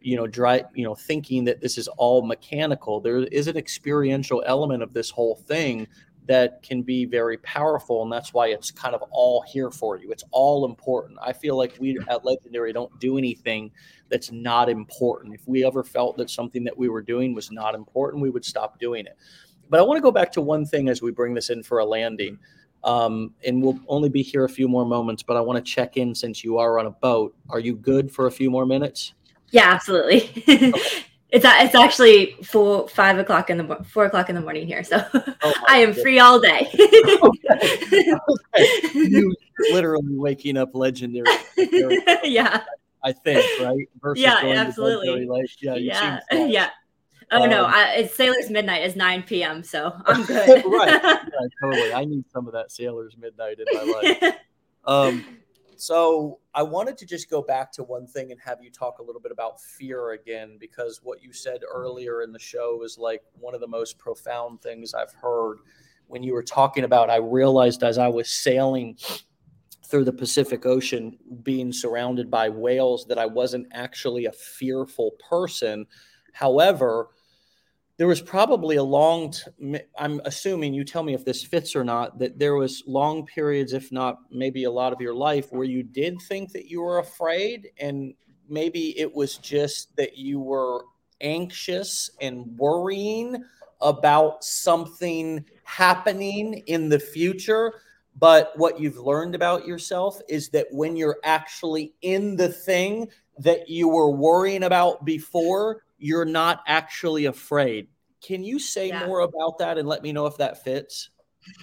you know dry you know thinking that this is all mechanical there is an experiential element of this whole thing that can be very powerful and that's why it's kind of all here for you. It's all important. I feel like we at legendary don't do anything that's not important. If we ever felt that something that we were doing was not important we would stop doing it. But i want to go back to one thing as we bring this in for a landing. Um, and we'll only be here a few more moments but i want to check in since you are on a boat. Are you good for a few more minutes? Yeah absolutely. okay. It's it's actually four five o'clock in the four o'clock in the morning here, so oh I am goodness. free all day. okay. Okay. You literally waking up legendary. yeah. I think right. Versus yeah, absolutely. Yeah, yeah, yeah. Oh um, no, I, it's Sailor's Midnight is 9 p.m. So I'm good. right. Yeah, totally. I need some of that Sailor's Midnight in my life. Um, so I wanted to just go back to one thing and have you talk a little bit about fear again, because what you said earlier in the show is like one of the most profound things I've heard. When you were talking about, I realized as I was sailing through the Pacific Ocean, being surrounded by whales, that I wasn't actually a fearful person. However, there was probably a long t- i'm assuming you tell me if this fits or not that there was long periods if not maybe a lot of your life where you did think that you were afraid and maybe it was just that you were anxious and worrying about something happening in the future. But what you've learned about yourself is that when you're actually in the thing that you were worrying about before you're not actually afraid. Can you say yeah. more about that and let me know if that fits?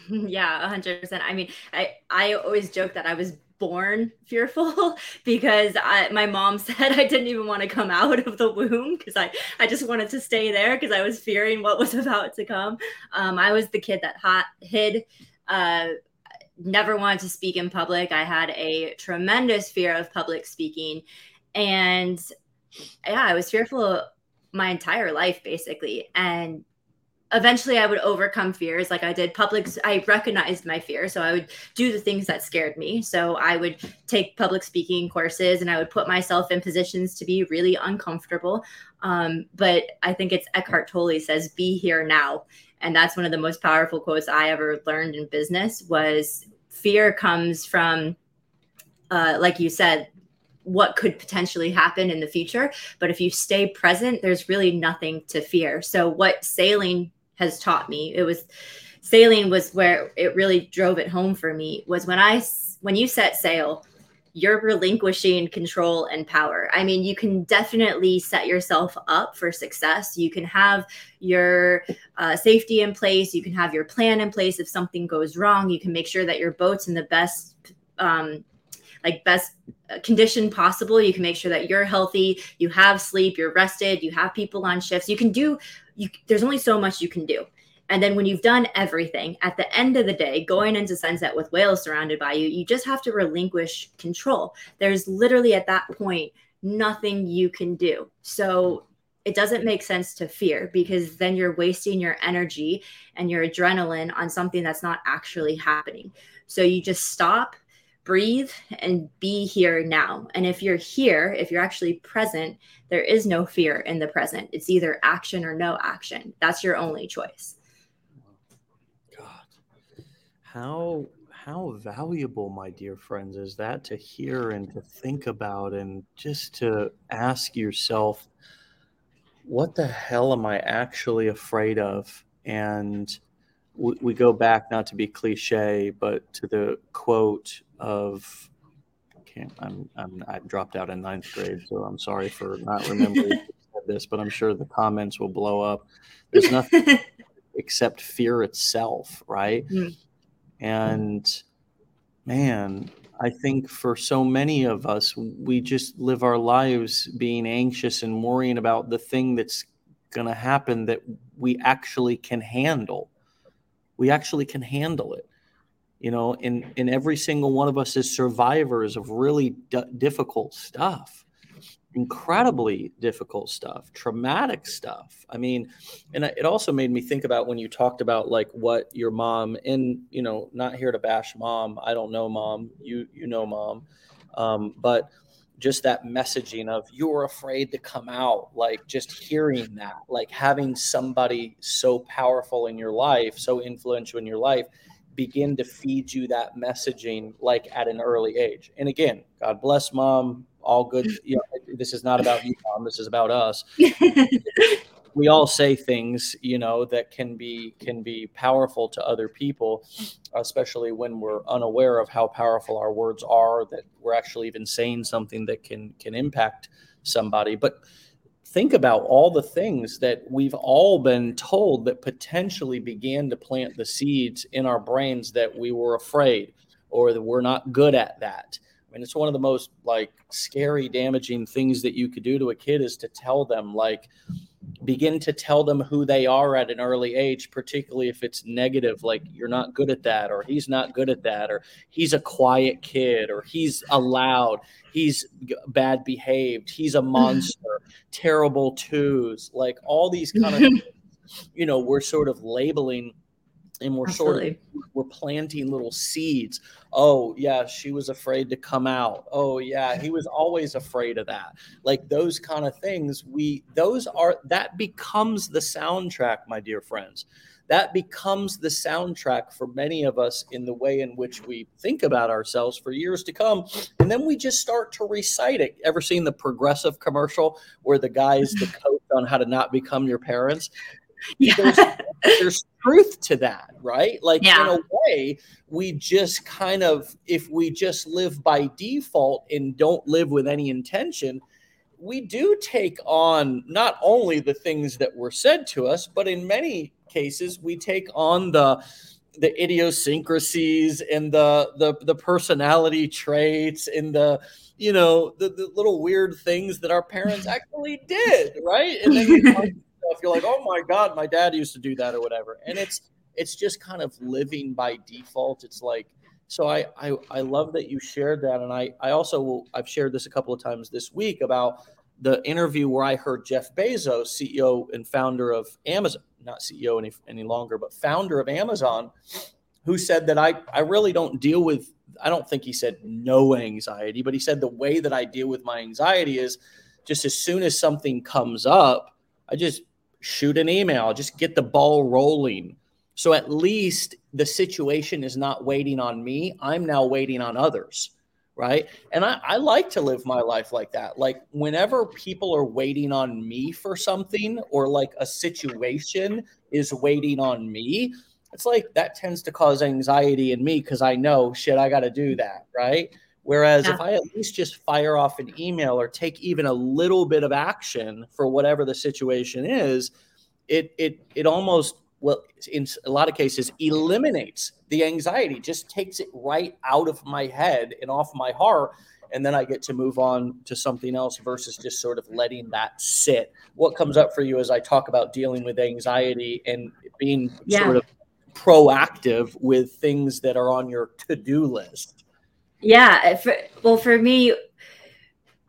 Yeah, 100%. I mean, I I always joke that I was born fearful because I, my mom said I didn't even want to come out of the womb because I, I just wanted to stay there because I was fearing what was about to come. Um, I was the kid that hot, hid, uh, never wanted to speak in public. I had a tremendous fear of public speaking. And yeah, I was fearful my entire life basically. And eventually i would overcome fears. Like i did public i recognized my fear so i would do the things that scared me. So i would take public speaking courses and i would put myself in positions to be really uncomfortable. Um, but i think it's eckhart tolle says be here now. And that's one of the most powerful quotes i ever learned in business was fear comes from uh, like you said what could potentially happen in the future. But if you stay present, there's really nothing to fear. So, what sailing has taught me, it was sailing was where it really drove it home for me was when I, when you set sail, you're relinquishing control and power. I mean, you can definitely set yourself up for success. You can have your uh, safety in place. You can have your plan in place. If something goes wrong, you can make sure that your boat's in the best um, like best uh, condition possible. You can make sure that you're healthy, you have sleep, you're rested, you have people on shifts. You can do you there's only so much you can do. And then when you've done everything, at the end of the day, going into sunset with whales surrounded by you, you just have to relinquish control. There's literally at that point nothing you can do. So it doesn't make sense to fear because then you're wasting your energy and your adrenaline on something that's not actually happening. So you just stop, breathe and be here now. And if you're here, if you're actually present, there is no fear in the present. It's either action or no action. That's your only choice. God. How how valuable, my dear friends, is that to hear and to think about and just to ask yourself, what the hell am I actually afraid of? And we, we go back, not to be cliche, but to the quote of can't I'm, I'm I dropped out in ninth grade, so I'm sorry for not remembering this, but I'm sure the comments will blow up. There's nothing except fear itself, right? Mm. And man, I think for so many of us, we just live our lives being anxious and worrying about the thing that's going to happen that we actually can handle. We actually can handle it you know in in every single one of us is survivors of really d- difficult stuff incredibly difficult stuff traumatic stuff. I mean and it also made me think about when you talked about like what your mom and you know not here to bash mom i don't know mom you you know mom um, but just that messaging of you're afraid to come out like just hearing that like having somebody so powerful in your life so influential in your life begin to feed you that messaging like at an early age. And again, God bless mom, all good. Mm. You know, this is not about you, mom. This is about us. we all say things, you know, that can be can be powerful to other people, especially when we're unaware of how powerful our words are. That we're actually even saying something that can can impact somebody. But think about all the things that we've all been told that potentially began to plant the seeds in our brains that we were afraid or that we're not good at that. I mean, it's one of the most like scary, damaging things that you could do to a kid is to tell them, like, begin to tell them who they are at an early age, particularly if it's negative, like you're not good at that, or he's not good at that, or he's a quiet kid, or he's allowed, he's bad behaved, he's a monster, terrible twos, like all these kind of, you know, we're sort of labeling and we're Absolutely. sort of we're planting little seeds. Oh yeah she was afraid to come out. Oh yeah he was always afraid of that. Like those kind of things we those are that becomes the soundtrack my dear friends. That becomes the soundtrack for many of us in the way in which we think about ourselves for years to come. And then we just start to recite it. Ever seen the progressive commercial where the guy's the coach on how to not become your parents? Yeah. There's, truth to that, right? Like yeah. in a way, we just kind of, if we just live by default and don't live with any intention, we do take on not only the things that were said to us, but in many cases, we take on the the idiosyncrasies and the the the personality traits and the you know the, the little weird things that our parents actually did right and then you stuff, you're like, oh my god, my dad used to do that or whatever, and it's it's just kind of living by default. It's like so I, I I love that you shared that, and I I also will, I've shared this a couple of times this week about the interview where I heard Jeff Bezos, CEO and founder of Amazon, not CEO any any longer, but founder of Amazon, who said that I I really don't deal with I don't think he said no anxiety, but he said the way that I deal with my anxiety is just as soon as something comes up, I just shoot an email, just get the ball rolling. So at least the situation is not waiting on me. I'm now waiting on others. Right. And I, I like to live my life like that. Like whenever people are waiting on me for something or like a situation is waiting on me, it's like that tends to cause anxiety in me because I know shit, I got to do that. Right. Whereas yeah. if I at least just fire off an email or take even a little bit of action for whatever the situation is, it it it almost well in a lot of cases eliminates the anxiety, just takes it right out of my head and off my heart and then I get to move on to something else versus just sort of letting that sit. What comes up for you as I talk about dealing with anxiety and being yeah. sort of proactive with things that are on your to-do list? Yeah. Eh, for, well, for me,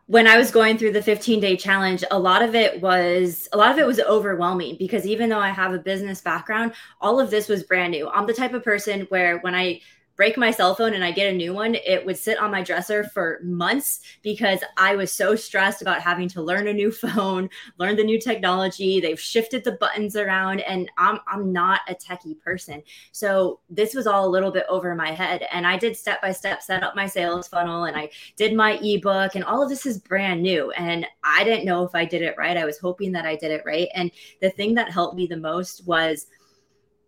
when I was going through the 15 day challenge, a lot of it was a lot of it was overwhelming because even though I have a business background, all of this was brand new. I'm the type of person where when I break my cell phone and I get a new one, it would sit on my dresser for months because I was so stressed about having to learn a new phone, learn the new technology. They've shifted the buttons around and I'm I'm not a techie person. So this was all a little bit over my head and I did step by step set up my sales funnel and I did my ebook and all of this is brand new and I didn't know if I did it right. I was hoping that I did it right and the thing that helped me the most was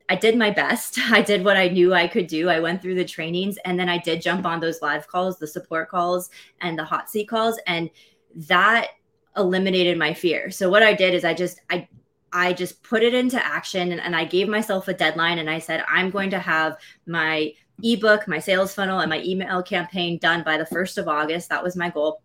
I did my best. I did what I knew I could do. I went through the trainings and then I did jump on those live calls, the support calls and the hot seat calls and that eliminated my fear. So what I did is I just I I just put it into action and, and I gave myself a deadline and I said I'm going to have my ebook, my sales funnel and my email campaign done by the 1st of August. That was my goal.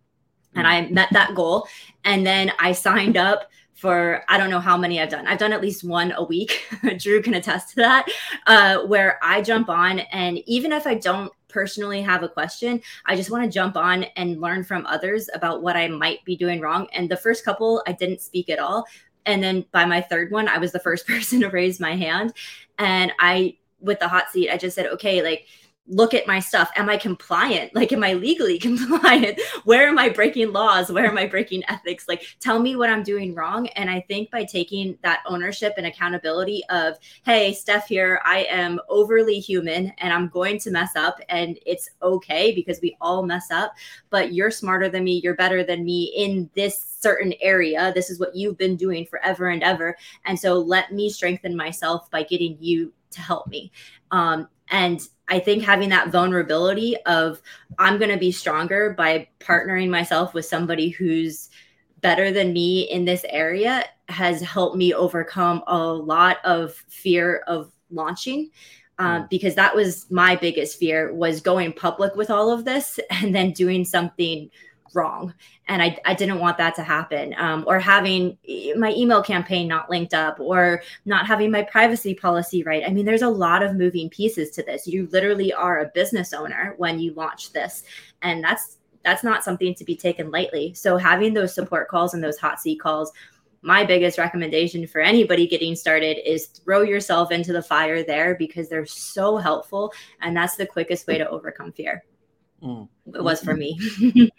And hmm. I met that goal and then I signed up for I don't know how many I've done. I've done at least one a week. Drew can attest to that, uh, where I jump on, and even if I don't personally have a question, I just want to jump on and learn from others about what I might be doing wrong. And the first couple, I didn't speak at all. And then by my third one, I was the first person to raise my hand. And I, with the hot seat, I just said, okay, like, look at my stuff. Am I compliant? Like, am I legally compliant? Where am I breaking laws? Where am I breaking ethics? Like, tell me what I'm doing wrong. And I think by taking that ownership and accountability of, hey, Steph here, I am overly human and I'm going to mess up and it's okay because we all mess up, but you're smarter than me. You're better than me in this certain area. This is what you've been doing forever and ever. And so let me strengthen myself by getting you to help me. Um, and I think having that vulnerability of I'm going to be stronger by partnering myself with somebody who's better than me in this area has helped me overcome a lot of fear of launching um, mm. because that was my biggest fear was going public with all of this and then doing something wrong and i, I didn't want that to happen. Um, or having my email campaign not linked up or not having my privacy policy right. I mean there's a lot of moving pieces to this. You literally are a business owner when you launch this and that's that's not something to be taken lightly. So having those support calls and those hot seat calls my biggest recommendation for anybody getting started is throw yourself into the fire there because they're so helpful and that's the quickest way to overcome fear. Mm. it was for me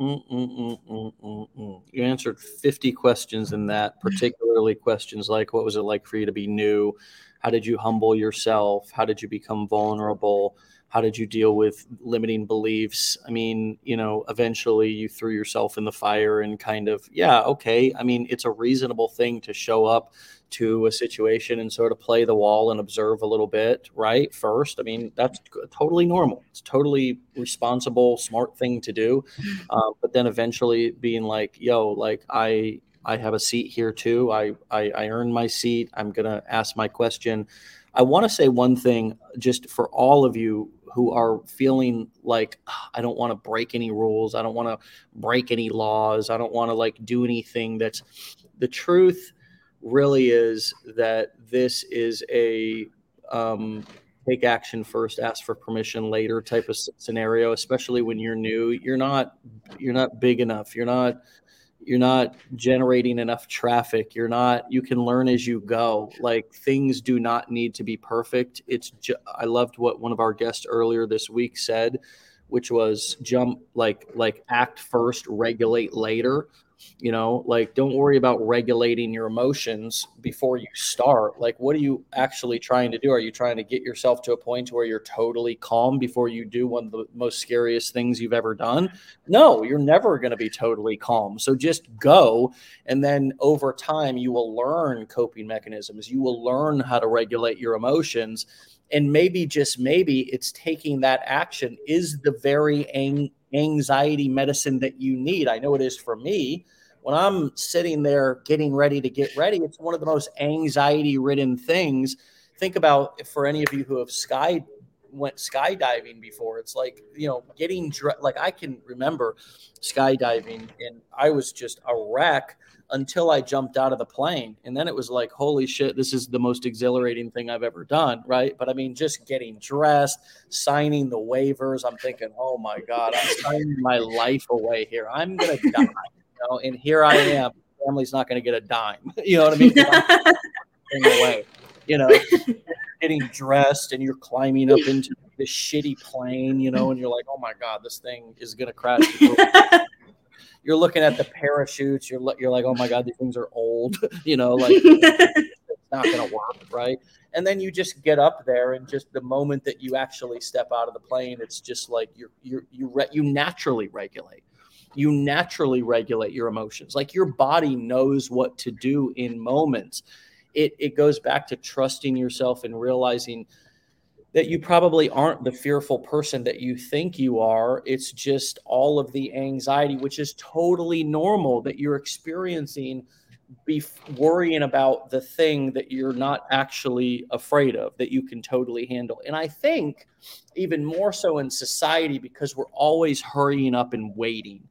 Mm, mm, mm, you answered 50 questions in that, particularly questions like what was it like for you to be new? How did you humble yourself? How did you become vulnerable? How did you deal with limiting beliefs? I mean, you know, eventually you threw yourself in the fire and kind of, yeah, okay. I mean, it's a reasonable thing to show up to a situation and sort of play the wall and observe a little bit, right? First, I mean, that's totally normal. It's totally responsible, smart thing to do. Um, but then eventually being like, yo, like I, I have a seat here too. I, I, I earned my seat. I'm going to ask my question. I want to say one thing just for all of you who are feeling like I don't want to break any rules. I don't want to break any laws. I don't want to like do anything that's the truth really is that this is a um, take action first, ask for permission later type of scenario. Especially when you're new, you're not you're not big enough. You're not you're not generating enough traffic you're not you can learn as you go like things do not need to be perfect it's ju- i loved what one of our guests earlier this week said which was jump like like act first regulate later you know like don't worry about regulating your emotions before you start. Like what are you actually trying to do? Are you trying to get yourself to a point where you're totally calm before you do one of the most scariest things you've ever done? No you're never going to be totally calm. So just go and then over time you will learn coping mechanisms. You will learn how to regulate your emotions. And maybe just maybe it's taking that action is the very ang- anxiety medicine that you need. I know it is for me. When I'm sitting there getting ready to get ready, it's one of the most anxiety ridden things. Think about for any of you who have sky went skydiving before. It's like, you know, getting dre- like I can remember skydiving and I was just a wreck until I jumped out of the plane. And then it was like, holy shit, this is the most exhilarating thing I've ever done. Right. But I mean, just getting dressed, signing the waivers, I'm thinking, oh my God, I'm signing my life away here. I'm going to die. You know, and here I am. Family's not going to get a dime. You know what I mean? away. You know, getting dressed and you're climbing up into this shitty plane, you know, and you're like, oh my God, this thing is going to crash you're looking at the parachutes. You're you're like, oh my god, these things are old. you know, like it's not going to work, right? And then you just get up there, and just the moment that you actually step out of the plane, it's just like you're you you re- you naturally regulate. You naturally regulate your emotions. Like your body knows what to do in moments. It it goes back to trusting yourself and realizing that you probably aren't the fearful person that you think you are. It's just all of the anxiety, which is totally normal that you're experiencing, be worrying about the thing that you're not actually afraid of, that you can totally handle. And I think even more so in society, because we're always hurrying up and waiting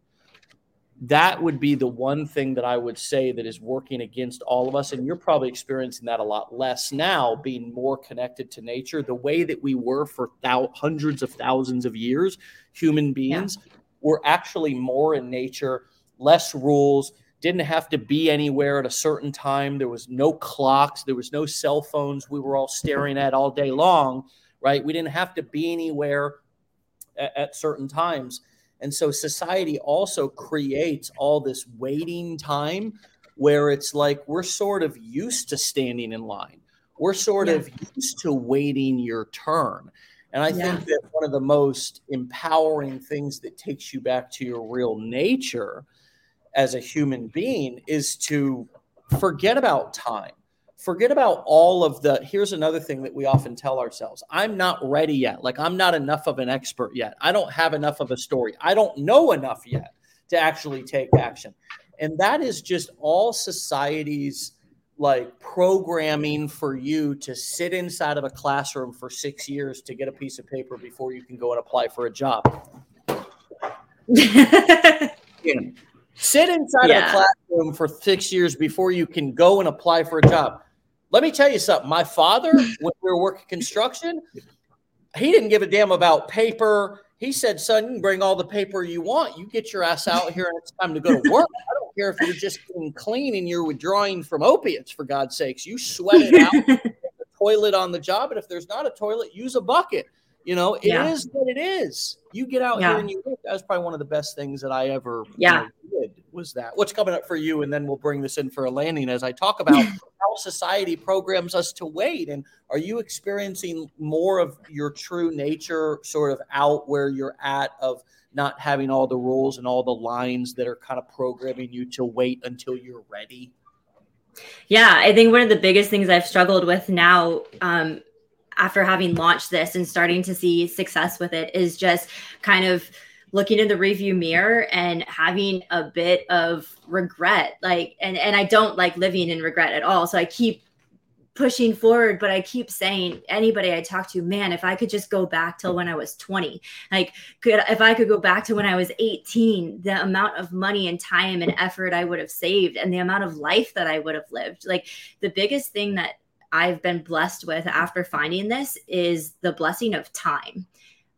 that would be the one thing that I would say that is working against all of us. And you're probably experiencing that a lot less now, being more connected to nature, the way that we were for thou- hundreds of thousands of years, human beings yeah. were actually more in nature, less rules, didn't have to be anywhere at a certain time. There was no clocks, there was no cell phones we were all staring at all day long, right? We didn't have to be anywhere at, at certain times and so society also creates all this waiting time where it's like we're sort of used to standing in line. We're sort yeah. of used to waiting your turn. And I yeah. think that one of the most empowering things that takes you back to your real nature as a human being is to forget about time forget about all of the here's another thing that we often tell ourselves i'm not ready yet like i'm not enough of an expert yet i don't have enough of a story i don't know enough yet to actually take action And that is just all society's like programming for you to sit inside of a classroom for six years to get a piece of paper before you can go and apply for a job. Sit inside yeah. of a classroom for six years before you can go and apply for a job. Let me tell you something. My father, when we were working construction, he didn't give a damn about paper. He said, son, you can bring all the paper you want. You get your ass out here and it's time to go to work. I don't care if you're just getting clean and you're withdrawing from opiates, for God's sakes. You sweat it out, the toilet on the job. And if there's not a toilet, use a bucket. You know, it yeah. is what it is. You get out yeah. here and you work. That was probably one of the best things that I ever yeah. You know, did was that. What's coming up for you? And then we'll bring this in for a landing as I talk about how society programs us to wait. And are you experiencing more of your true nature sort of out where you're at of not having all the rules and all the lines that are kind of programming you to wait until you're ready? Yeah, I think one of the biggest things I've struggled with now um, after having launched this and starting to see success with it is just kind of looking in the review mirror and having a bit of regret like and and I don't like living in regret at all. So I keep pushing forward but I keep saying anybody I talk to man if I could just go back till when I was 20 like could if I could go back to when I was 18 the amount of money and time and effort I would have saved and the amount of life that I would have lived. Like the biggest thing that I've been blessed with after finding this is the blessing of time.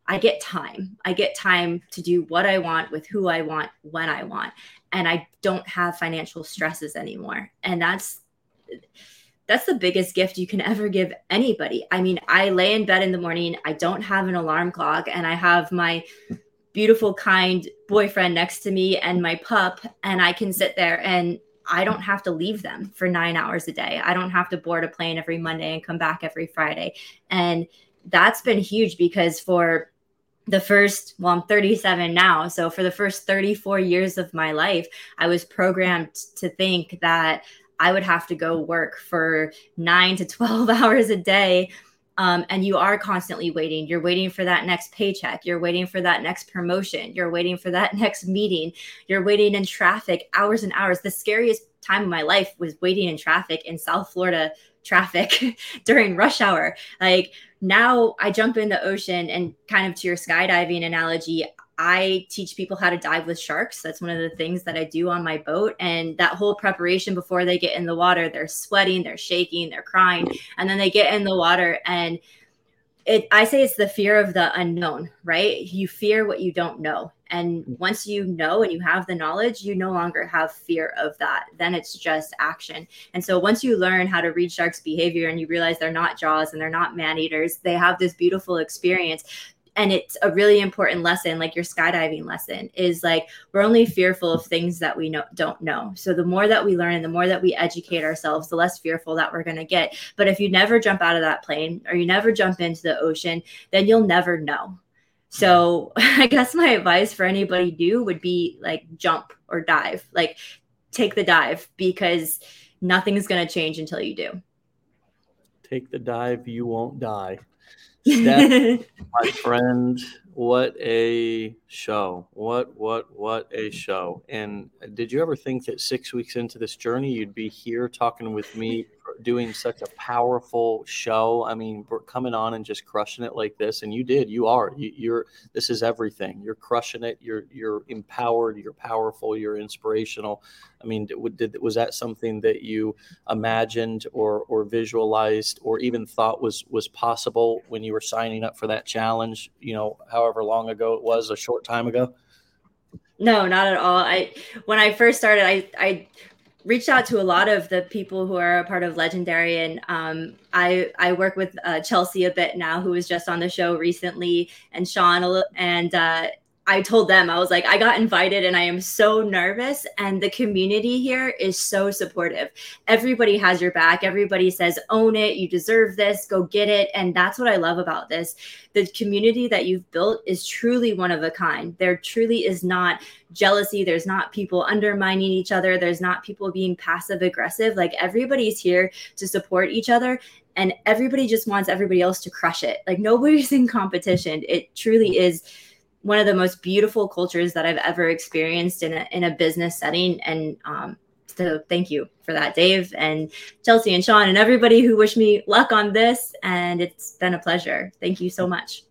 I get time. I get time to do what I want with who I want when I want. And I don't have financial stresses anymore. And that's that's the biggest gift you can ever give anybody. I mean, I lay in bed in the morning, I don't have an alarm clock, and I have my beautiful, kind boyfriend next to me and my pup, and I can sit there and I don't have to leave them for nine hours a day. I don't have to board a plane every Monday and come back every Friday. And that's been huge because for the first, well, I'm 37 now. So for the first 34 years of my life, I was programmed to think that I would have to go work for nine to 12 hours a day um, and you are constantly waiting. You're waiting for that next paycheck. You're waiting for that next promotion. You're waiting for that next meeting. You're waiting in traffic hours and hours. The scariest time of my life was waiting in traffic in South Florida traffic during rush hour. Like now I jump in the ocean and kind of to your skydiving analogy, I teach people how to dive with sharks. That's one of the things that I do on my boat. And that whole preparation before they get in the water, they're sweating, they're shaking, they're crying. And then they get in the water and it I say it's the fear of the unknown, right? You fear what you don't know. And once you know and you have the knowledge, you no longer have fear of that. Then it's just action. And so once you learn how to read sharks' behavior and you realize they're not jaws and they're not man eaters, they have this beautiful experience and it's a really important lesson like your skydiving lesson is like we're only fearful of things that we know don't know. So the more that we learn and the more that we educate ourselves the less fearful that we're going to get. But if you never jump out of that plane or you never jump into the ocean then you'll never know. So i guess my advice for anybody new would be like jump or dive. Like take the dive because nothing's going to change until you do. Take the dive you won't die Steph, my friend, what a show. What, what, what a show. And did you ever think that six weeks into this journey, you'd be here talking with me doing such a powerful show. I mean, coming on and just crushing it like this, and you did. You are. You, are This is everything. You're crushing it. You're you're empowered. You're powerful. You're inspirational. I mean, did was that something that you imagined or or visualized or even thought was was possible when you were signing up for that challenge? You know, however long ago it was, a short time ago. No, not at all. I when I first started, I I reached out to a lot of the people who are a part of Legendary, and um, I I work with uh, Chelsea a bit now, who was just on the show recently, and Sean, and uh, I told them, I was like, I got invited and I am so nervous. And the community here is so supportive. Everybody has your back. Everybody says, own it. You deserve this. Go get it. And that's what I love about this. The community that you've built is truly one of a kind. There truly is not jealousy. There's not people undermining each other. There's not people being passive aggressive. Like everybody's here to support each other and everybody just wants everybody else to crush it. Like nobody's in competition. It truly is one of the most beautiful cultures that I've ever experienced in a, in a business setting. And um, so thank you for that, Dave and Chelsea and Sean and everybody who wished me luck on this. And it's been a pleasure. Thank you so much.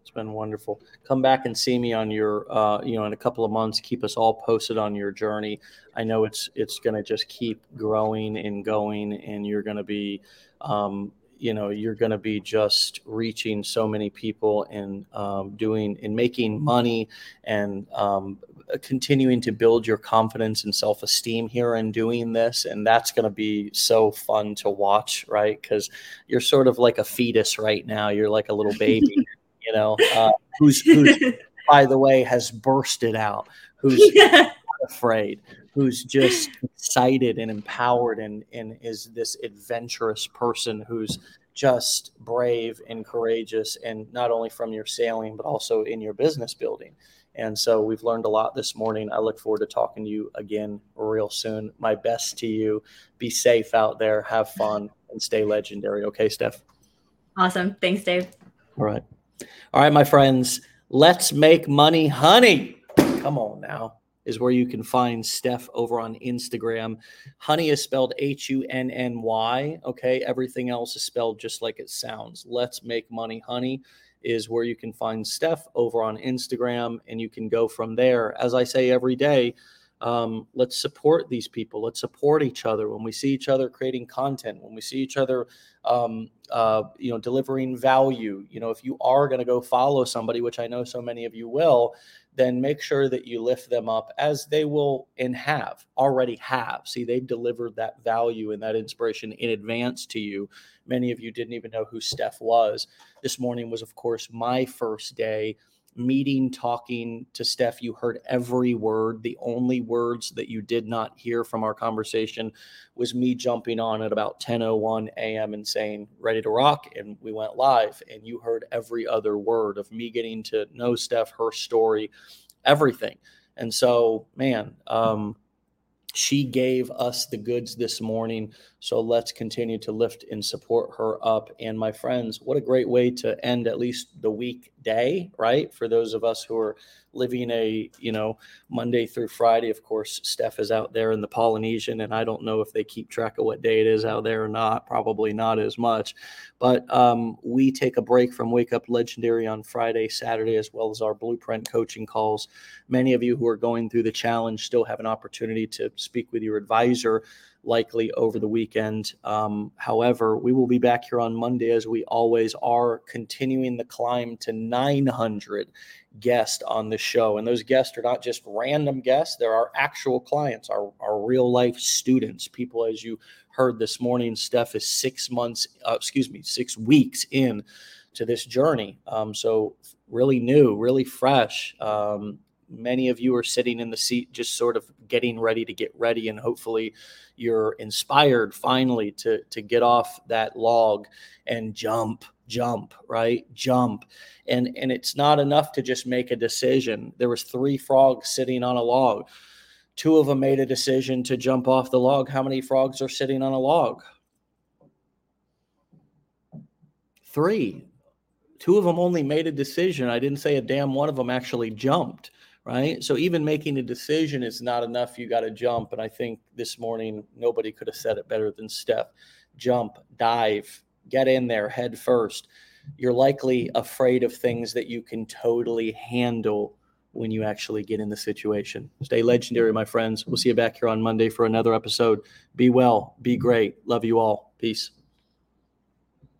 It's been wonderful. Come back and see me on your, uh, you know, in a couple of months. Keep us all posted on your journey. I know it's it's going to just keep growing and going, and you're going to be um, you know you're going to be just reaching so many people and um, doing and making money and um, continuing to build your confidence and self-esteem here and doing this. And that's going to be so fun to watch right? Because you're sort of like a fetus right now. You're like a little baby you know? Uh, who's who's by the way has bursted out. Who's yeah. afraid who's just excited and empowered and, and is this adventurous person who's just brave and courageous and not only from your sailing but also in your business building. And so we've learned a lot this morning. I look forward to talking to you again real soon. My best to you. Be safe out there. Have fun and stay legendary. Okay steph? Awesome. Thanks dave. All right. All right my friends. Let's make money honey. Come on now is where you can find Steph over on Instagram. Honey is spelled H U N N Y. Okay. Everything else is spelled just like it sounds. Let's make money, honey is where you can find Steph over on Instagram and you can go from there. As I say every day, um, let's support these people. Let's support each other when we see each other creating content, when we see each other, um, uh, you know, delivering value. You know, if you are going to go follow somebody, which I know so many of you will, then make sure that you lift them up as they will and have already have. See, they've delivered that value and that inspiration in advance to you. Many of you didn't even know who Steph was. This morning was, of course, my first day meeting, talking to Steph. You heard every word. The only words that you did not hear from our conversation was me jumping on at about 10:01 a.m. and saying, "Ready to rock," and we went live. And you heard every other word of me getting to know Steph, her story, everything. And so, man, um, she gave us the goods this morning. So let's continue to lift and support her up. And my friends, what a great way to end at least the weekday, right? For those of us who are living a, you know, Monday through Friday. Of course, Steph is out there in the Polynesian, and I don't know if they keep track of what day it is out there or not. Probably not as much. But um, we take a break from Wake Up Legendary on Friday, Saturday, as well as our blueprint coaching calls. Many of you who are going through the challenge still have an opportunity to speak with your advisor likely over the weekend. Um, however, we will be back here on Monday as we always are, continuing the climb to 900 guests on the show. And those guests are not just random guests, there are our actual clients, our, our real life students, people as you heard this morning. Steph is six months, uh, excuse me, six weeks in to this journey. Um, so really new, really fresh. Um, many of you are sitting in the seat just sort of getting ready to get ready and hopefully you're inspired finally to to get off that log and jump jump right? Jump. And and it's not enough to just make a decision. There was three frogs sitting on a log. Two of them made a decision to jump off the log. How many frogs are sitting on a log? Three. Two of them only made a decision. I didn't say a damn one of them actually jumped right? So even making a decision is not enough. You got to jump. And I think this morning, nobody could have said it better than Steph. Jump, dive, get in there head first. You're likely afraid of things that you can totally handle when you actually get in the situation. Stay legendary, my friends. We'll see you back here on Monday for another episode. Be well, be great. Love you all. Peace.